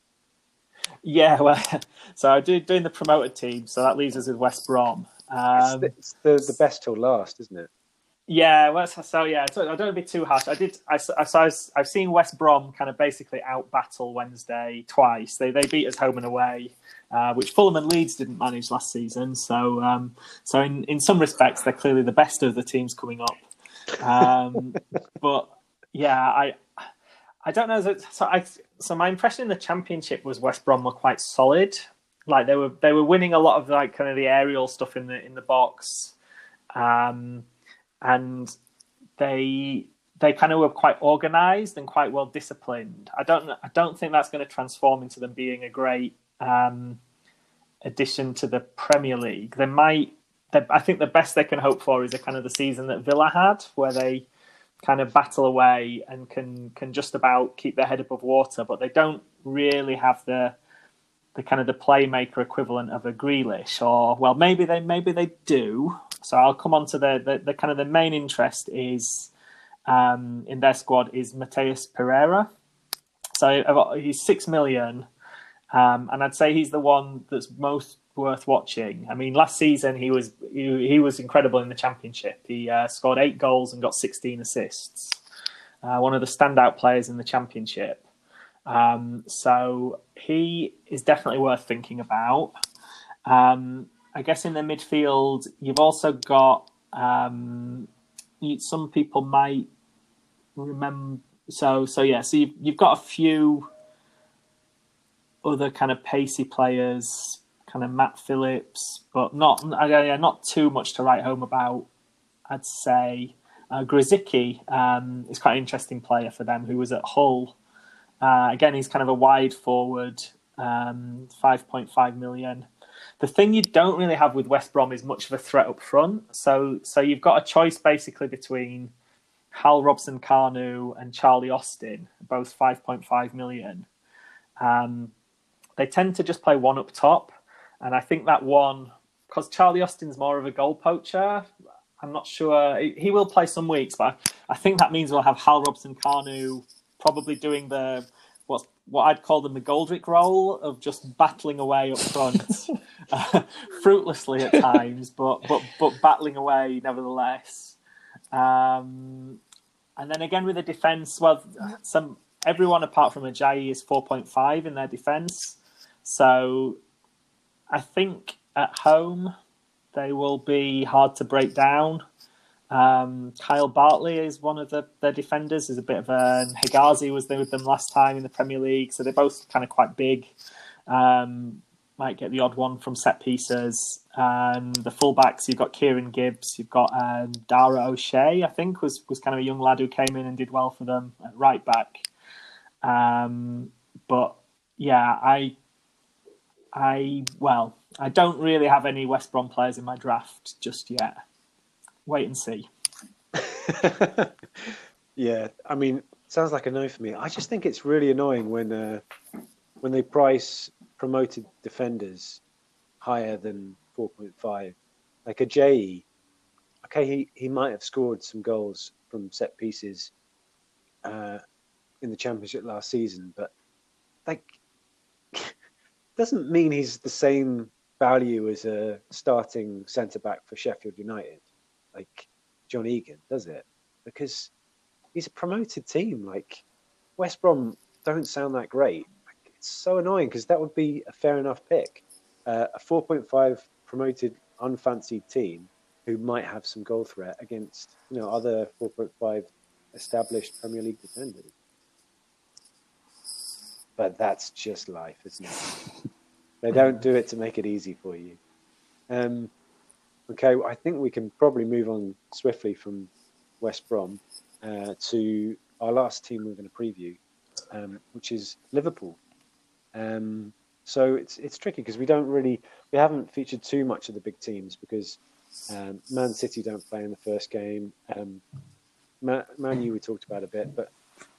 Yeah, well, so I do doing the promoted team, so that leaves us with West Brom. Um, it's, the, it's the, the best till last, isn't it? Yeah, well, so yeah, I don't want to be too harsh. I did. I, so I was, I've seen West Brom kind of basically out battle Wednesday twice. They they beat us home and away, uh, which Fulham and Leeds didn't manage last season. So um, so in in some respects, they're clearly the best of the teams coming up. Um, but yeah, I I don't know. So I so my impression in the Championship was West Brom were quite solid. Like they were they were winning a lot of like kind of the aerial stuff in the in the box. Um, and they they kind of were quite organized and quite well disciplined. I don't I don't think that's going to transform into them being a great um, addition to the Premier League. They might. I think the best they can hope for is a kind of the season that Villa had, where they kind of battle away and can can just about keep their head above water, but they don't really have the the kind of the playmaker equivalent of a Grealish, or well, maybe they maybe they do, so I'll come on to the, the, the kind of the main interest is um, in their squad is Matheus Pereira. So he's six million, um, and I'd say he's the one that's most worth watching. I mean, last season he was he, he was incredible in the championship. He uh, scored eight goals and got sixteen assists. Uh, one of the standout players in the championship. Um, so he is definitely worth thinking about. Um, I guess in the midfield, you've also got um, you, some people might remember. So so yeah, so you've, you've got a few other kind of pacey players, kind of Matt Phillips, but not yeah, not too much to write home about. I'd say uh, um, is quite an interesting player for them, who was at Hull. Uh, again, he's kind of a wide forward, um, five point five million. The thing you don't really have with West Brom is much of a threat up front. So so you've got a choice basically between Hal Robson Kanu and Charlie Austin, both 5.5 million. Um, they tend to just play one up top. And I think that one, because Charlie Austin's more of a goal poacher, I'm not sure. He will play some weeks, but I think that means we'll have Hal Robson Kanu probably doing the what what I'd call the McGoldrick role of just battling away up front, uh, fruitlessly at times, but but but battling away nevertheless. Um, and then again with the defence, well, some everyone apart from Ajayi is four point five in their defence, so I think at home they will be hard to break down. Um, Kyle Bartley is one of the, defenders. Is a bit of a Hegazi was there with them last time in the Premier League, so they're both kind of quite big. Um, might get the odd one from set pieces. Um, the fullbacks, you've got Kieran Gibbs, you've got um, Dara O'Shea, I think was was kind of a young lad who came in and did well for them at right back. Um, but yeah, I, I well, I don't really have any West Brom players in my draft just yet wait and see. yeah, I mean, sounds like a no for me. I just think it's really annoying when uh, when they price promoted defenders higher than 4.5. Like Ajayi. okay, he, he might have scored some goals from set pieces uh, in the championship last season, but like doesn't mean he's the same value as a starting centre back for Sheffield United like John Egan, does it? Because he's a promoted team. Like West Brom don't sound that great. Like, it's so annoying because that would be a fair enough pick. Uh, a 4.5 promoted unfancied team who might have some goal threat against you know other 4.5 established Premier League defenders. But that's just life, isn't it? they don't do it to make it easy for you. Um, Okay, I think we can probably move on swiftly from West Brom uh, to our last team we're going to preview, um, which is Liverpool. Um, so it's it's tricky because we don't really we haven't featured too much of the big teams because um, Man City don't play in the first game. Um, Man, Man U we talked about a bit, but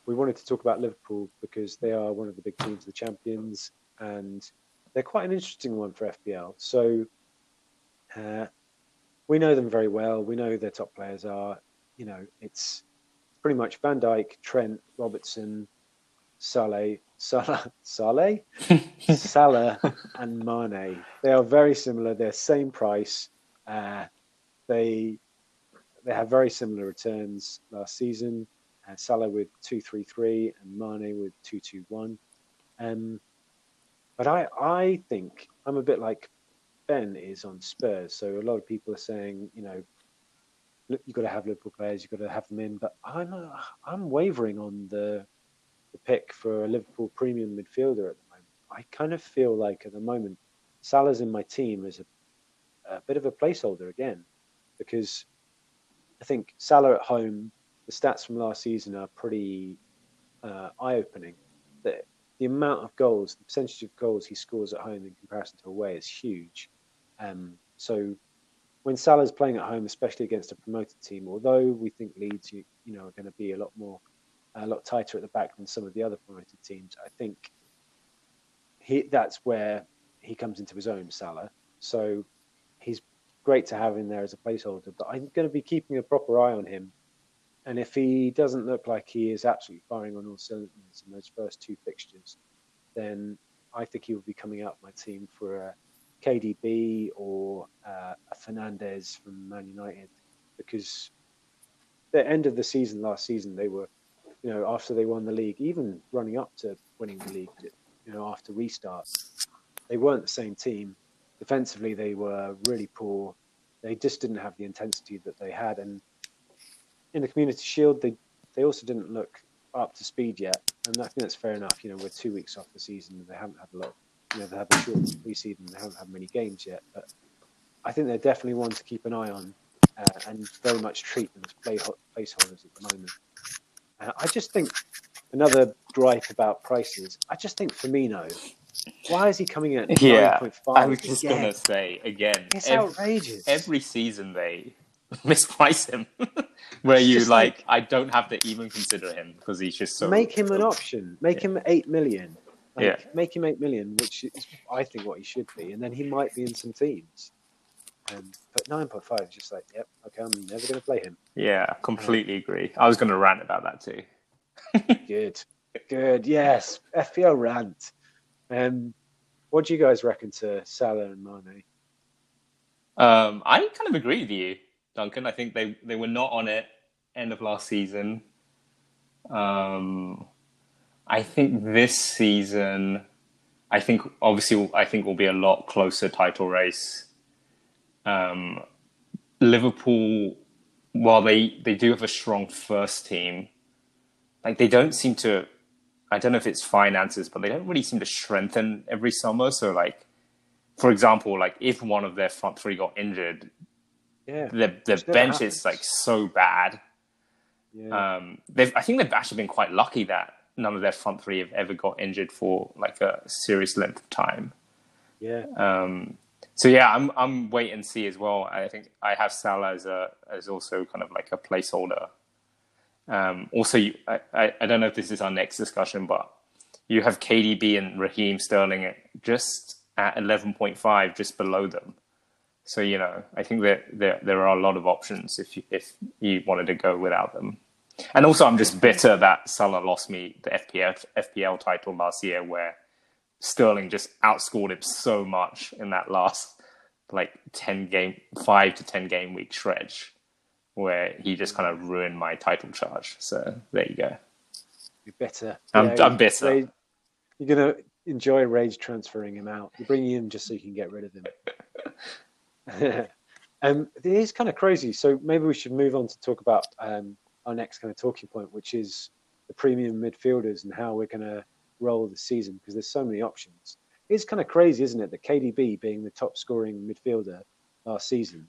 we wanted to talk about Liverpool because they are one of the big teams, the champions, and they're quite an interesting one for FPL. So uh, we know them very well. We know their top players are. You know, it's pretty much Van Dijk, Trent, Robertson, Saleh, Salah, Saleh, Salah, and Mane. They are very similar. They're same price. Uh, they they have very similar returns last season. Uh, Salah with two three three and Mane with two two one. Um, but I I think I'm a bit like Ben is on Spurs. So a lot of people are saying, you know, look, you've got to have Liverpool players, you've got to have them in. But I'm uh, I'm wavering on the the pick for a Liverpool premium midfielder at the moment. I kind of feel like at the moment Salah's in my team as a, a bit of a placeholder again, because I think Salah at home, the stats from last season are pretty uh, eye-opening. The, the amount of goals, the percentage of goals he scores at home in comparison to away is huge. Um, so when Salah's playing at home, especially against a promoted team, although we think Leeds, you, you know, are going to be a lot more, a lot tighter at the back than some of the other promoted teams, I think he that's where he comes into his own, Salah. So he's great to have in there as a placeholder, but I'm going to be keeping a proper eye on him. And if he doesn't look like he is absolutely firing on all cylinders in those first two fixtures, then I think he will be coming out my team for a KDB or uh, a Fernandes from Man United because the end of the season last season they were, you know, after they won the league, even running up to winning the league, you know, after restart, they weren't the same team. Defensively, they were really poor. They just didn't have the intensity that they had, and in the Community Shield, they they also didn't look up to speed yet, and I think that's fair enough. You know, we're two weeks off the season, and they haven't had a lot you know, they have a short preseason. They haven't had many games yet, but I think they're definitely one to keep an eye on uh, and very much treat them as play placeholders at the moment. Uh, I just think another gripe about prices. I just think Firmino. Why is he coming at yeah? I was just gonna say again. It's every, outrageous. Every season they misprice him, where it's you like, like, I don't have to even consider him because he's just so. Make him an option. Make yeah. him eight million. Like, yeah. Make him eight million, which is I think what he should be, and then he might be in some teams. Um, but nine point five is just like, yep, okay, I'm never going to play him. Yeah, completely um, agree. I was going to rant about that too. good, good, yes, FPL rant. Um, what do you guys reckon to Salah and Mane? Um, I kind of agree with you, Duncan. I think they they were not on it end of last season. Um, I think this season, I think obviously, I think will be a lot closer title race. Um, Liverpool, while they they do have a strong first team, like they don't seem to. I don't know if it's finances, but they don't really seem to strengthen every summer. So, like, for example, like if one of their front three got injured, yeah, the the bench happens. is like so bad. Yeah. Um, they've I think they've actually been quite lucky that none of their front three have ever got injured for like a serious length of time. Yeah. Um, so yeah, I'm I'm wait and see as well. I think I have Salah as a as also kind of like a placeholder. Um, also, you, I, I, I don't know if this is our next discussion, but you have KDB and Raheem Sterling just at 11.5, just below them. So you know, I think that there there are a lot of options if you if you wanted to go without them. And also, I'm just bitter that Salah lost me the FPL, FPL title last year, where Sterling just outscored him so much in that last like 10 game, five to 10 game week stretch, where he just kind of ruined my title charge. So there you go. You're bitter. I'm, yeah, I'm bitter. Rage, you're going to enjoy rage transferring him out. You're bringing him just so you can get rid of him. um, it is kind of crazy. So maybe we should move on to talk about um, our next kind of talking point, which is the premium midfielders and how we're going to roll the season because there's so many options. It's kind of crazy, isn't it, that KDB being the top scoring midfielder last season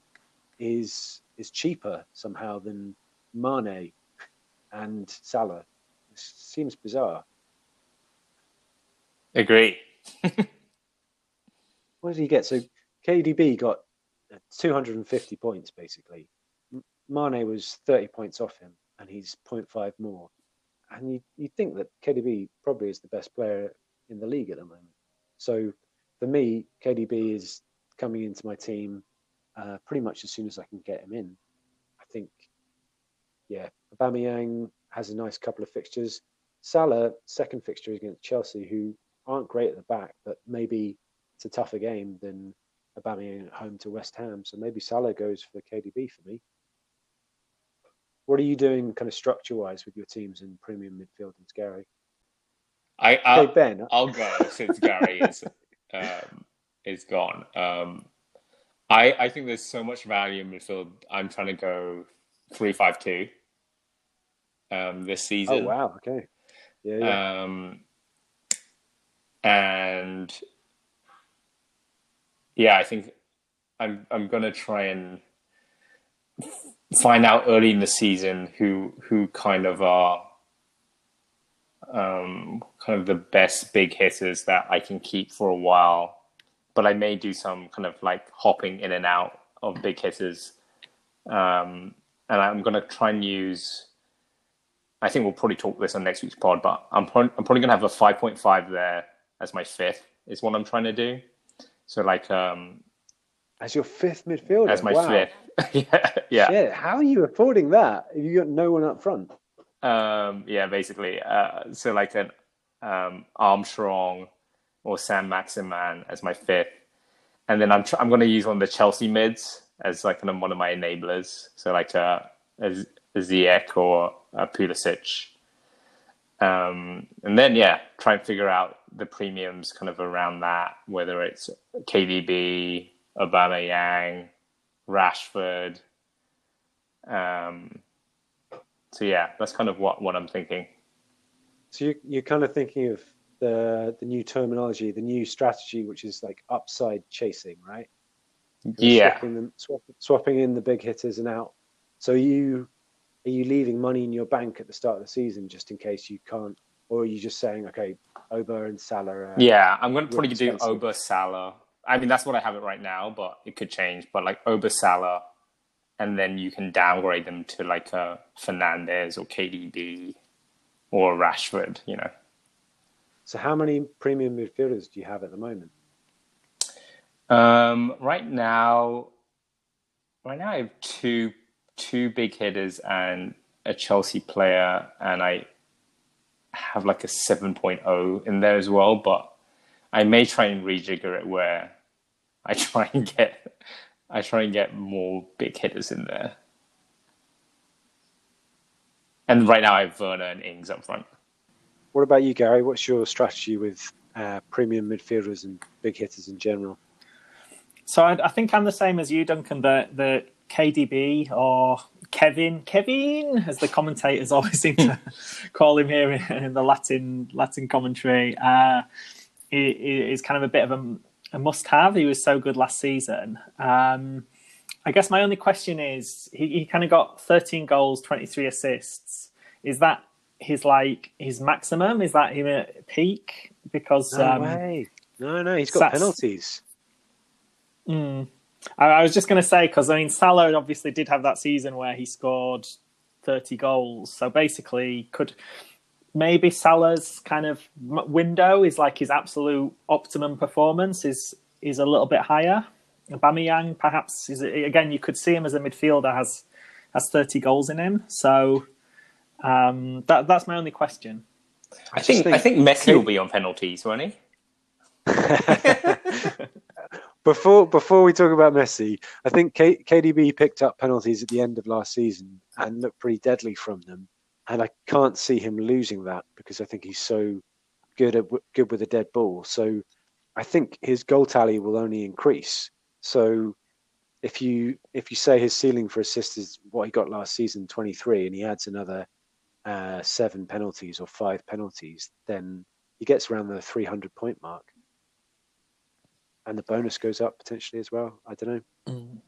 is is cheaper somehow than Mane and Salah. It seems bizarre. Agree. what did he get? So KDB got 250 points basically. Mane was 30 points off him and he's 0.5 more. And you, you think that KDB probably is the best player in the league at the moment. So for me, KDB is coming into my team uh, pretty much as soon as I can get him in. I think, yeah, Aubameyang has a nice couple of fixtures. Salah, second fixture is against Chelsea, who aren't great at the back, but maybe it's a tougher game than Aubameyang at home to West Ham. So maybe Salah goes for KDB for me. What are you doing, kind of structure-wise, with your teams in premium midfield and Gary? I I'll, hey Ben, I'll go since Gary is um, is gone. Um, I I think there's so much value in midfield. I'm trying to go three five two. Um, this season. oh wow, okay, yeah, yeah. Um, and yeah, I think I'm I'm gonna try and find out early in the season who who kind of are um, kind of the best big hitters that I can keep for a while. But I may do some kind of like hopping in and out of big hitters, um, and I'm gonna try and use. I think we'll probably talk this on next week's pod, but I'm pro- I'm probably gonna have a 5.5 there as my fifth is what I'm trying to do. So like um As your fifth midfielder, as my wow. fifth. yeah. Yeah. Shit, how are you affording that? If you got no one up front. Um yeah, basically. Uh so like an um Armstrong or Saint Maximin as my fifth. And then I'm tr- I'm going to use one of the Chelsea mids as like kind of one of my enablers. So like a, a, Z- a Ziyech or a Pulisic. Um, and then yeah, try and figure out the premiums kind of around that, whether it's KDB, Aubameyang, Rashford. Um, so yeah, that's kind of what, what I'm thinking. So you, you're kind of thinking of the the new terminology, the new strategy, which is like upside chasing, right? Yeah. swapping, them, swap, swapping in the big hitters and out. So you are you leaving money in your bank at the start of the season just in case you can't, or are you just saying, okay, Oba and Salah? Yeah, I'm going to probably do. Oba Salah. I mean, that's what I have it right now, but it could change. But like Oba Salah, and then you can downgrade them to like a Fernandes or KDB or Rashford. You know, So how many premium midfielders do you have at the moment? um, right now, right now I have two two big hitters and a Chelsea player, and I have like a 7.0 in there as well. But I may try and rejigger it where I try and get I try and get more big hitters in there. And right now I have Werner and Ings up front. What about you, Gary? What's your strategy with uh, premium midfielders and big hitters in general? So I, I think I'm the same as you, Duncan. The the KDB or Kevin, Kevin, as the commentators always seem to call him here in, the Latin Latin commentary, uh, is kind of a bit of a, a must-have. He was so good last season. Um, I guess my only question is, he, he kind of got 13 goals, 23 assists. Is that his like his maximum? Is that him at peak? Because No um, way. No, no, he's got penalties. Mm. I, I was just going to say because I mean Salah obviously did have that season where he scored thirty goals. So basically, could maybe Salah's kind of window is like his absolute optimum performance is is a little bit higher. Aubameyang perhaps is again you could see him as a midfielder has has thirty goals in him. So um, that that's my only question. I just think, I think- think Messi will be on penalties, won't he? Before before we talk about Messi, I think K- KDB picked up penalties at the end of last season and looked pretty deadly from them. And I can't see him losing that because I think he's so good at good with a dead ball. So I think his goal tally will only increase. So if you if you say his ceiling for assists is what he got last season, twenty three, and he adds another uh, seven penalties or five penalties, then he gets around the three hundred point mark and the bonus goes up potentially as well. I don't know mm.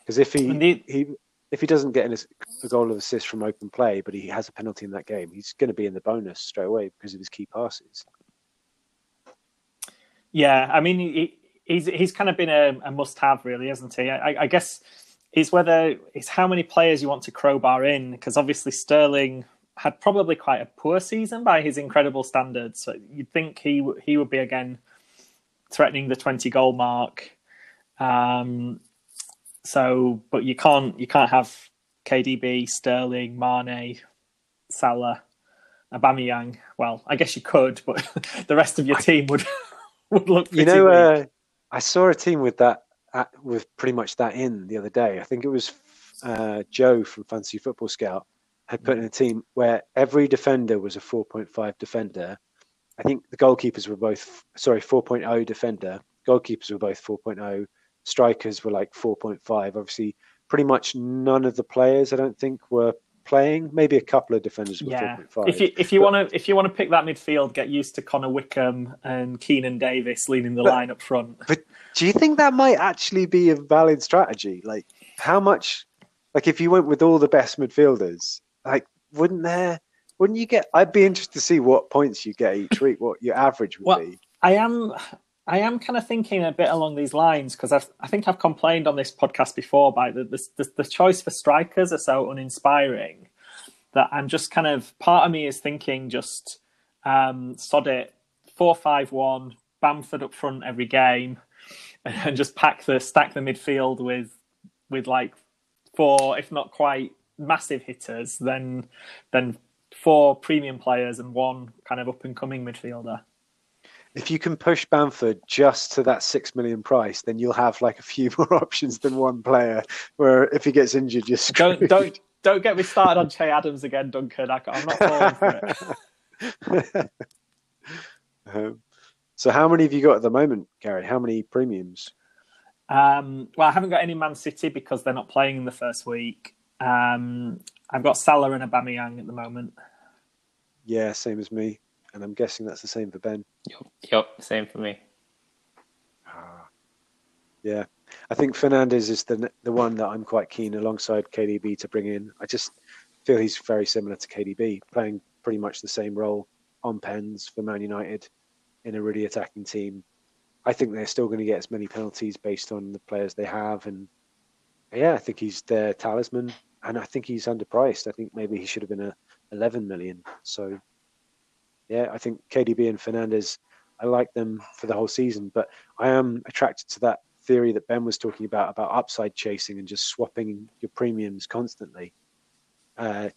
because if he, Indeed. he if he doesn't get an, ass- a goal of assist from open play, but he has a penalty in that game, he's going to be in the bonus straight away because of his key passes. Yeah, I mean, he, he's he's kind of been a, a must-have, really, hasn't he? I, I guess it's whether it's how many players you want to crowbar in, because obviously Sterling had probably quite a poor season by his incredible standards. So you'd think he he would be again threatening the twenty goal mark. Um, So, but you can't you can't have KDB, Sterling, Mane, Salah, Aubameyang. Well, I guess you could, but the rest of your team would would look. You know, uh, I saw a team with that at, with pretty much that in the other day. I think it was uh, Joe from Fantasy Football Scout had put in a team where every defender was a 4.5 defender. I think the goalkeepers were both sorry 4.0 defender. Goalkeepers were both 4.0. Strikers were like 4.5. Obviously, pretty much none of the players I don't think were playing. Maybe a couple of defenders were yeah. 4.5. If you if you want to if you want to pick that midfield, get used to Connor Wickham and Keinan Davis leading the But- line up front. But do you think that might actually be a valid strategy? Like, how much? Like, if you went with all the best midfielders, like, wouldn't there? Wouldn't you get? I'd be interested to see what points you get each week, what your average would Well, be. I am I am kind of thinking a bit along these lines because I think I've complained on this podcast before by the, the the the choice for strikers are so uninspiring that I'm just kind of part of me is thinking just um, sod it four five one Bamford up front every game and just pack the stack the midfield with with like four if not quite massive hitters then then four premium players and one kind of up and coming midfielder. If you can push Bamford just to that six million price, then you'll have like a few more options than one player. Where if he gets injured, you're screwed. don't don't don't get me started on Che Adams again, Duncan. I, am not falling for it. Um, so, how many have you got at the moment, Gary? How many premiums? Um, well, I haven't got any Man City because they're not playing in the first week. Um, I've got Salah and Aubameyang at the moment. Yeah, same as me, and I'm guessing that's the same for Ben. Yep, yep, same for me. Ah, Yeah, I think Fernandes is the the one that I'm quite keen alongside KDB to bring in. I just feel he's very similar to KDB, playing pretty much the same role on pens for Man United in a really attacking team. I think they're still going to get as many penalties based on the players they have, and yeah, I think he's their talisman, and I think he's underpriced. I think maybe he should have been a 11 million. So yeah, I think KDB and Fernandes, I like them for the whole season, but I am attracted to that theory that Ben was talking about about upside chasing and just swapping your premiums constantly. Uh,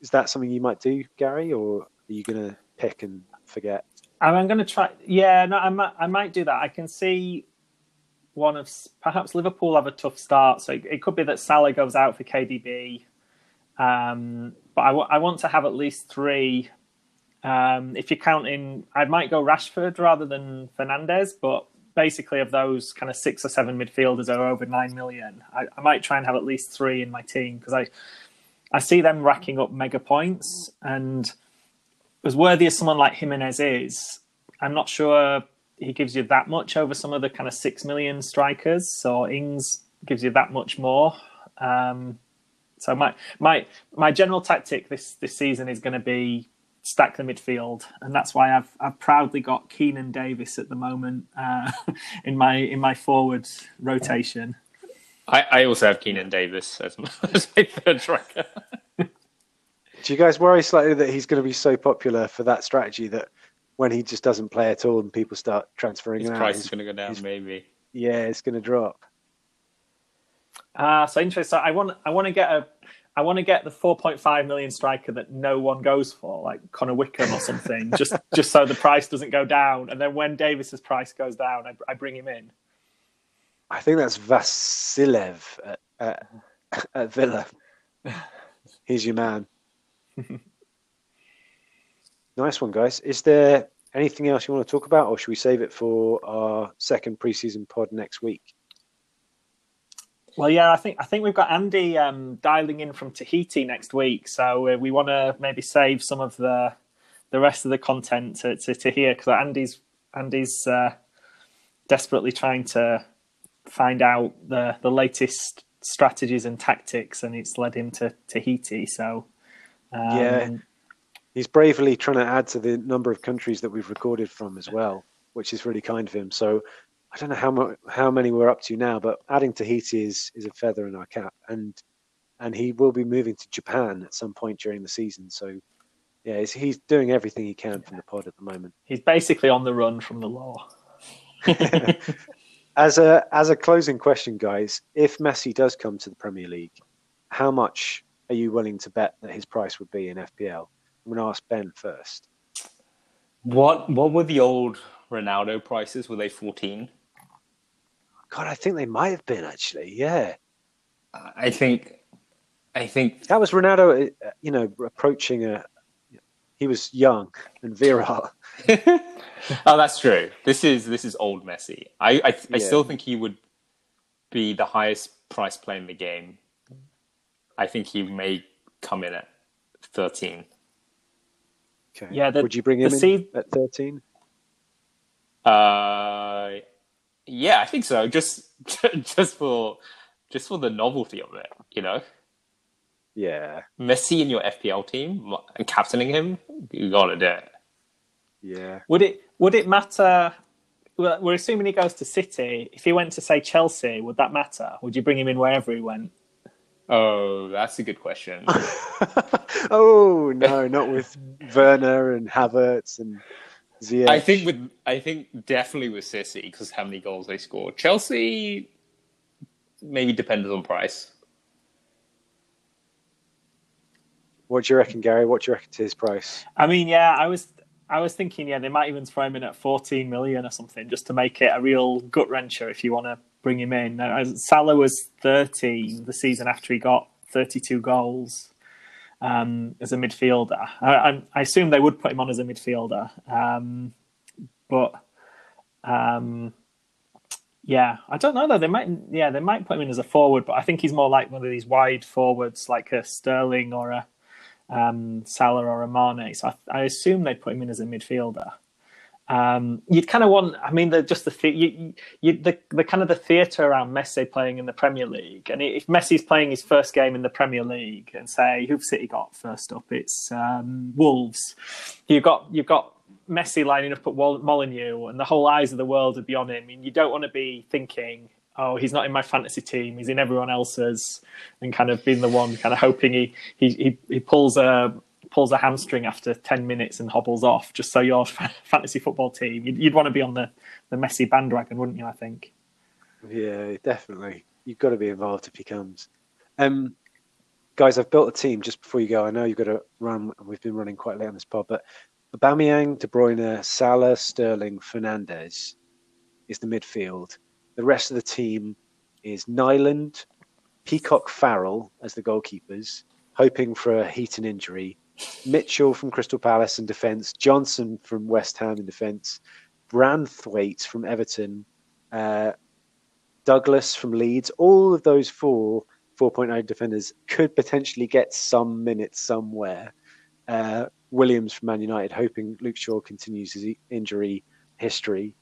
is that something you might do, Gary, or are you going to pick and forget? I'm going to try. Yeah, no, I might. I might do that. I can see one of perhaps Liverpool have a tough start, so it, it could be that Salah goes out for KDB. Um, but I, w- I want to have at least three. Um, if you're counting, I might go Rashford rather than Fernandes, but basically of those kind of six or seven midfielders are over nine million. I, I might try and have at least three in my team because I I see them racking up mega points and as worthy as someone like Jimenez is, I'm not sure he gives you that much over some of the kind of six million strikers. So Ings gives you that much more. Um, so my my my general tactic this this season is going to be stack the midfield, and that's why I've I've proudly got Keinan Davis at the moment uh, in my in my forward rotation. I, I also have Keinan Davis as my, as my third striker. Do you guys worry slightly that he's going to be so popular for that strategy that when he just doesn't play at all and people start transferring His him out, price his- is going to go down, his- maybe. yeah, it's going to drop. Ah, so interesting. I want I want to get a I want to get the 4.5 million striker that no one goes for, like Connor Wickham or something, just just so the price doesn't go down. And then when Davis's price goes down, I, I bring him in. I think that's Vassilev at, at, at Villa. He's your man. nice one, guys. Is there anything else you want to talk about, or should we save it for our second preseason pod next week? Well, yeah, I think I think we've got Andy um, dialing in from Tahiti next week, so uh, we want to maybe save some of the the rest of the content to to, to hear because Andy's Andy's uh, desperately trying to find out the the latest strategies and tactics, and it's led him to Tahiti. So um, Yeah. He's bravely trying to add to the number of countries that we've recorded from as well, which is really kind of him. So I don't know how mu- how many we're up to now, but adding Tahiti is is a feather in our cap, and and he will be moving to Japan at some point during the season. So yeah, he's, he's doing everything he can from the pod at the moment. he's basically on the run from the law. as a as a closing question, guys, if Messi does come to the Premier League, how much are you willing to bet that his price would be in FPL? I'm going to ask Ben first. What what were the old Ronaldo prices? Were they fourteen? God, I think they might have been actually. Yeah, I think, I think that was Ronaldo. uh, You know, approaching a. He was young and virile. oh, that's true. This is this is old Messi. I I, I Yeah. still think he would be the highest price player in the game. I think he may come in at thirteen. Okay. Yeah, the- Would you bring him in seed- at 13? Uh, yeah, I think so. Just just for just for the novelty of it, you know. Yeah, Messi in your FPL team and captaining him, you gotta do it. yeah. Would it would it matter? Well, we're assuming he goes to City. If he went to say Chelsea, would that matter? Would you bring him in wherever he went? Oh, that's a good question. oh no, not with Werner and Havertz and Ziyech. I think with I think definitely with City because how many goals they scored. Chelsea maybe dependent on price. What do you reckon, Gary? What do you reckon to his price? I mean, yeah, I was I was thinking, yeah, they might even throw him in at 14 million or something just to make it a real gut wrencher if you want to bring him in. Now, Salah was 13 the season after he got 32 goals um, as a midfielder. I, I, I assume they would put him on as a midfielder, um, but um, yeah, I don't know though. They might, yeah, they might put him in as a forward, but I think he's more like one of these wide forwards, like a Sterling or a um, Salah or a Mane. So I, I assume they'd put him in as a midfielder. Um, you'd kind of want, I mean, the, just the, you, you, the the kind of the theatre around Messi playing in the Premier League, and if Messi's playing his first game in the Premier League, and say who've City got first up, it's um, Wolves. You've got you've got Messi lining up at Molineux, and the whole eyes of the world would be on him. I mean, you don't want to be thinking, oh, he's not in my fantasy team, he's in everyone else's, and kind of being the one kind of hoping he he he, he pulls a pulls a hamstring after 10 minutes and hobbles off just so your fantasy football team you'd, you'd want to be on the the Messi bandwagon wouldn't you i think Yeah, definitely. You've got to be involved if he comes. Um, guys, I've built a team just before you go. I know you've got to run, we've been running quite late on this pod, but Aubameyang, De Bruyne, Salah, Sterling, Fernandes is the midfield. The rest of the team is Nyland, Peacock Farrell as the goalkeepers, hoping for a heat and injury, Mitchell from Crystal Palace in defence, Johnson from West Ham in defence, Branthwaite from Everton, uh, Douglas from Leeds. All of those four 4.0 defenders could potentially get some minutes somewhere. Uh, Williams from Man United, hoping Luke Shaw continues his injury history.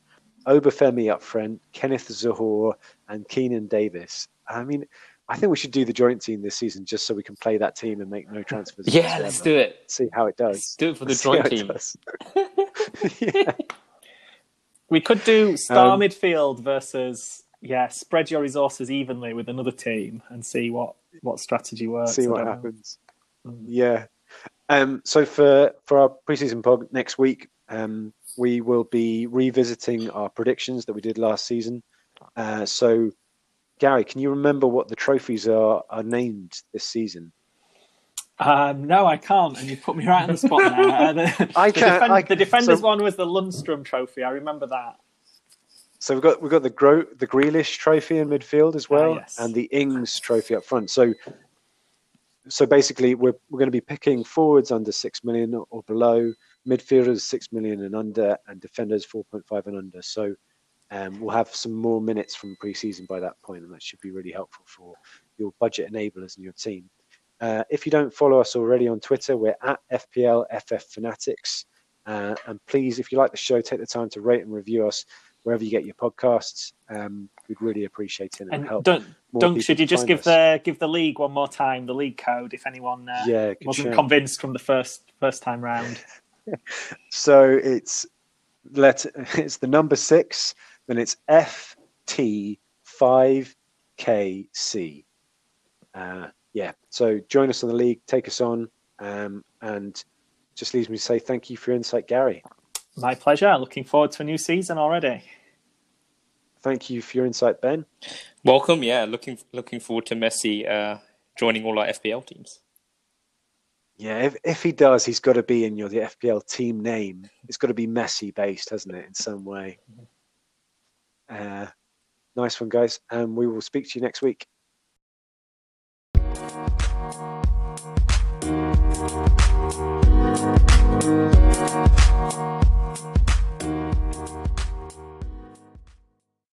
Obafemi up front, Kenneth Zohore, and Keinan Davis. I mean, I think we should do the joint team this season just so we can play that team and make no transfers. Yeah, let's do it. See how it does. Let's do it for the See how joint team. yeah. we could do star Um, midfield versus yeah spread your resources evenly with another team and see what what strategy works see what don't know. happens. Yeah. Um, so for for our preseason pod next week, um, we will be revisiting our predictions that we did last season. Uh, so, Gary, can you remember what the trophies are are named this season? Um, no, I can't, and you put me right on the spot there. Uh, the, I can't- I- the defenders so- one was the Lundstram Trophy. I remember that. So we've got we've got the Gro- the Grealish Trophy in midfield as well, Ah, yes. and the Ings Trophy up front. So, so basically, we're we're going to be picking forwards under six million or below, midfielders six million and under, and defenders four point five and under. So, um, we'll have some more minutes from pre-season by that point, and that should be really helpful for your budget enablers and your team. Uh, if you don't follow us already on Twitter, we're at FPLFF Fanatics. Uh, and please, if you like the show, take the time to rate and review us wherever you get your podcasts. Um, we'd really appreciate it. and And help. don't, people should you just give us. the give the league one more time, the league code, if anyone uh, Yeah, wasn't shout. convinced from the first first time round. So it's let it's the number six, then it's FT5KC. Uh, yeah, so join us on the league, take us on, um, and just leaves me to say thank you for your insight, Gary. My pleasure. Looking forward to a new season already. Thank you for your insight, Ben. Welcome. Yeah, looking looking forward to Messi uh, joining all our FPL teams. Yeah, if, if he does, he's got to be in your the FPL team name. It's got to be Messi based, hasn't it, in some way? Mm-hmm. Uh, nice one, guys. And we will speak to you next week.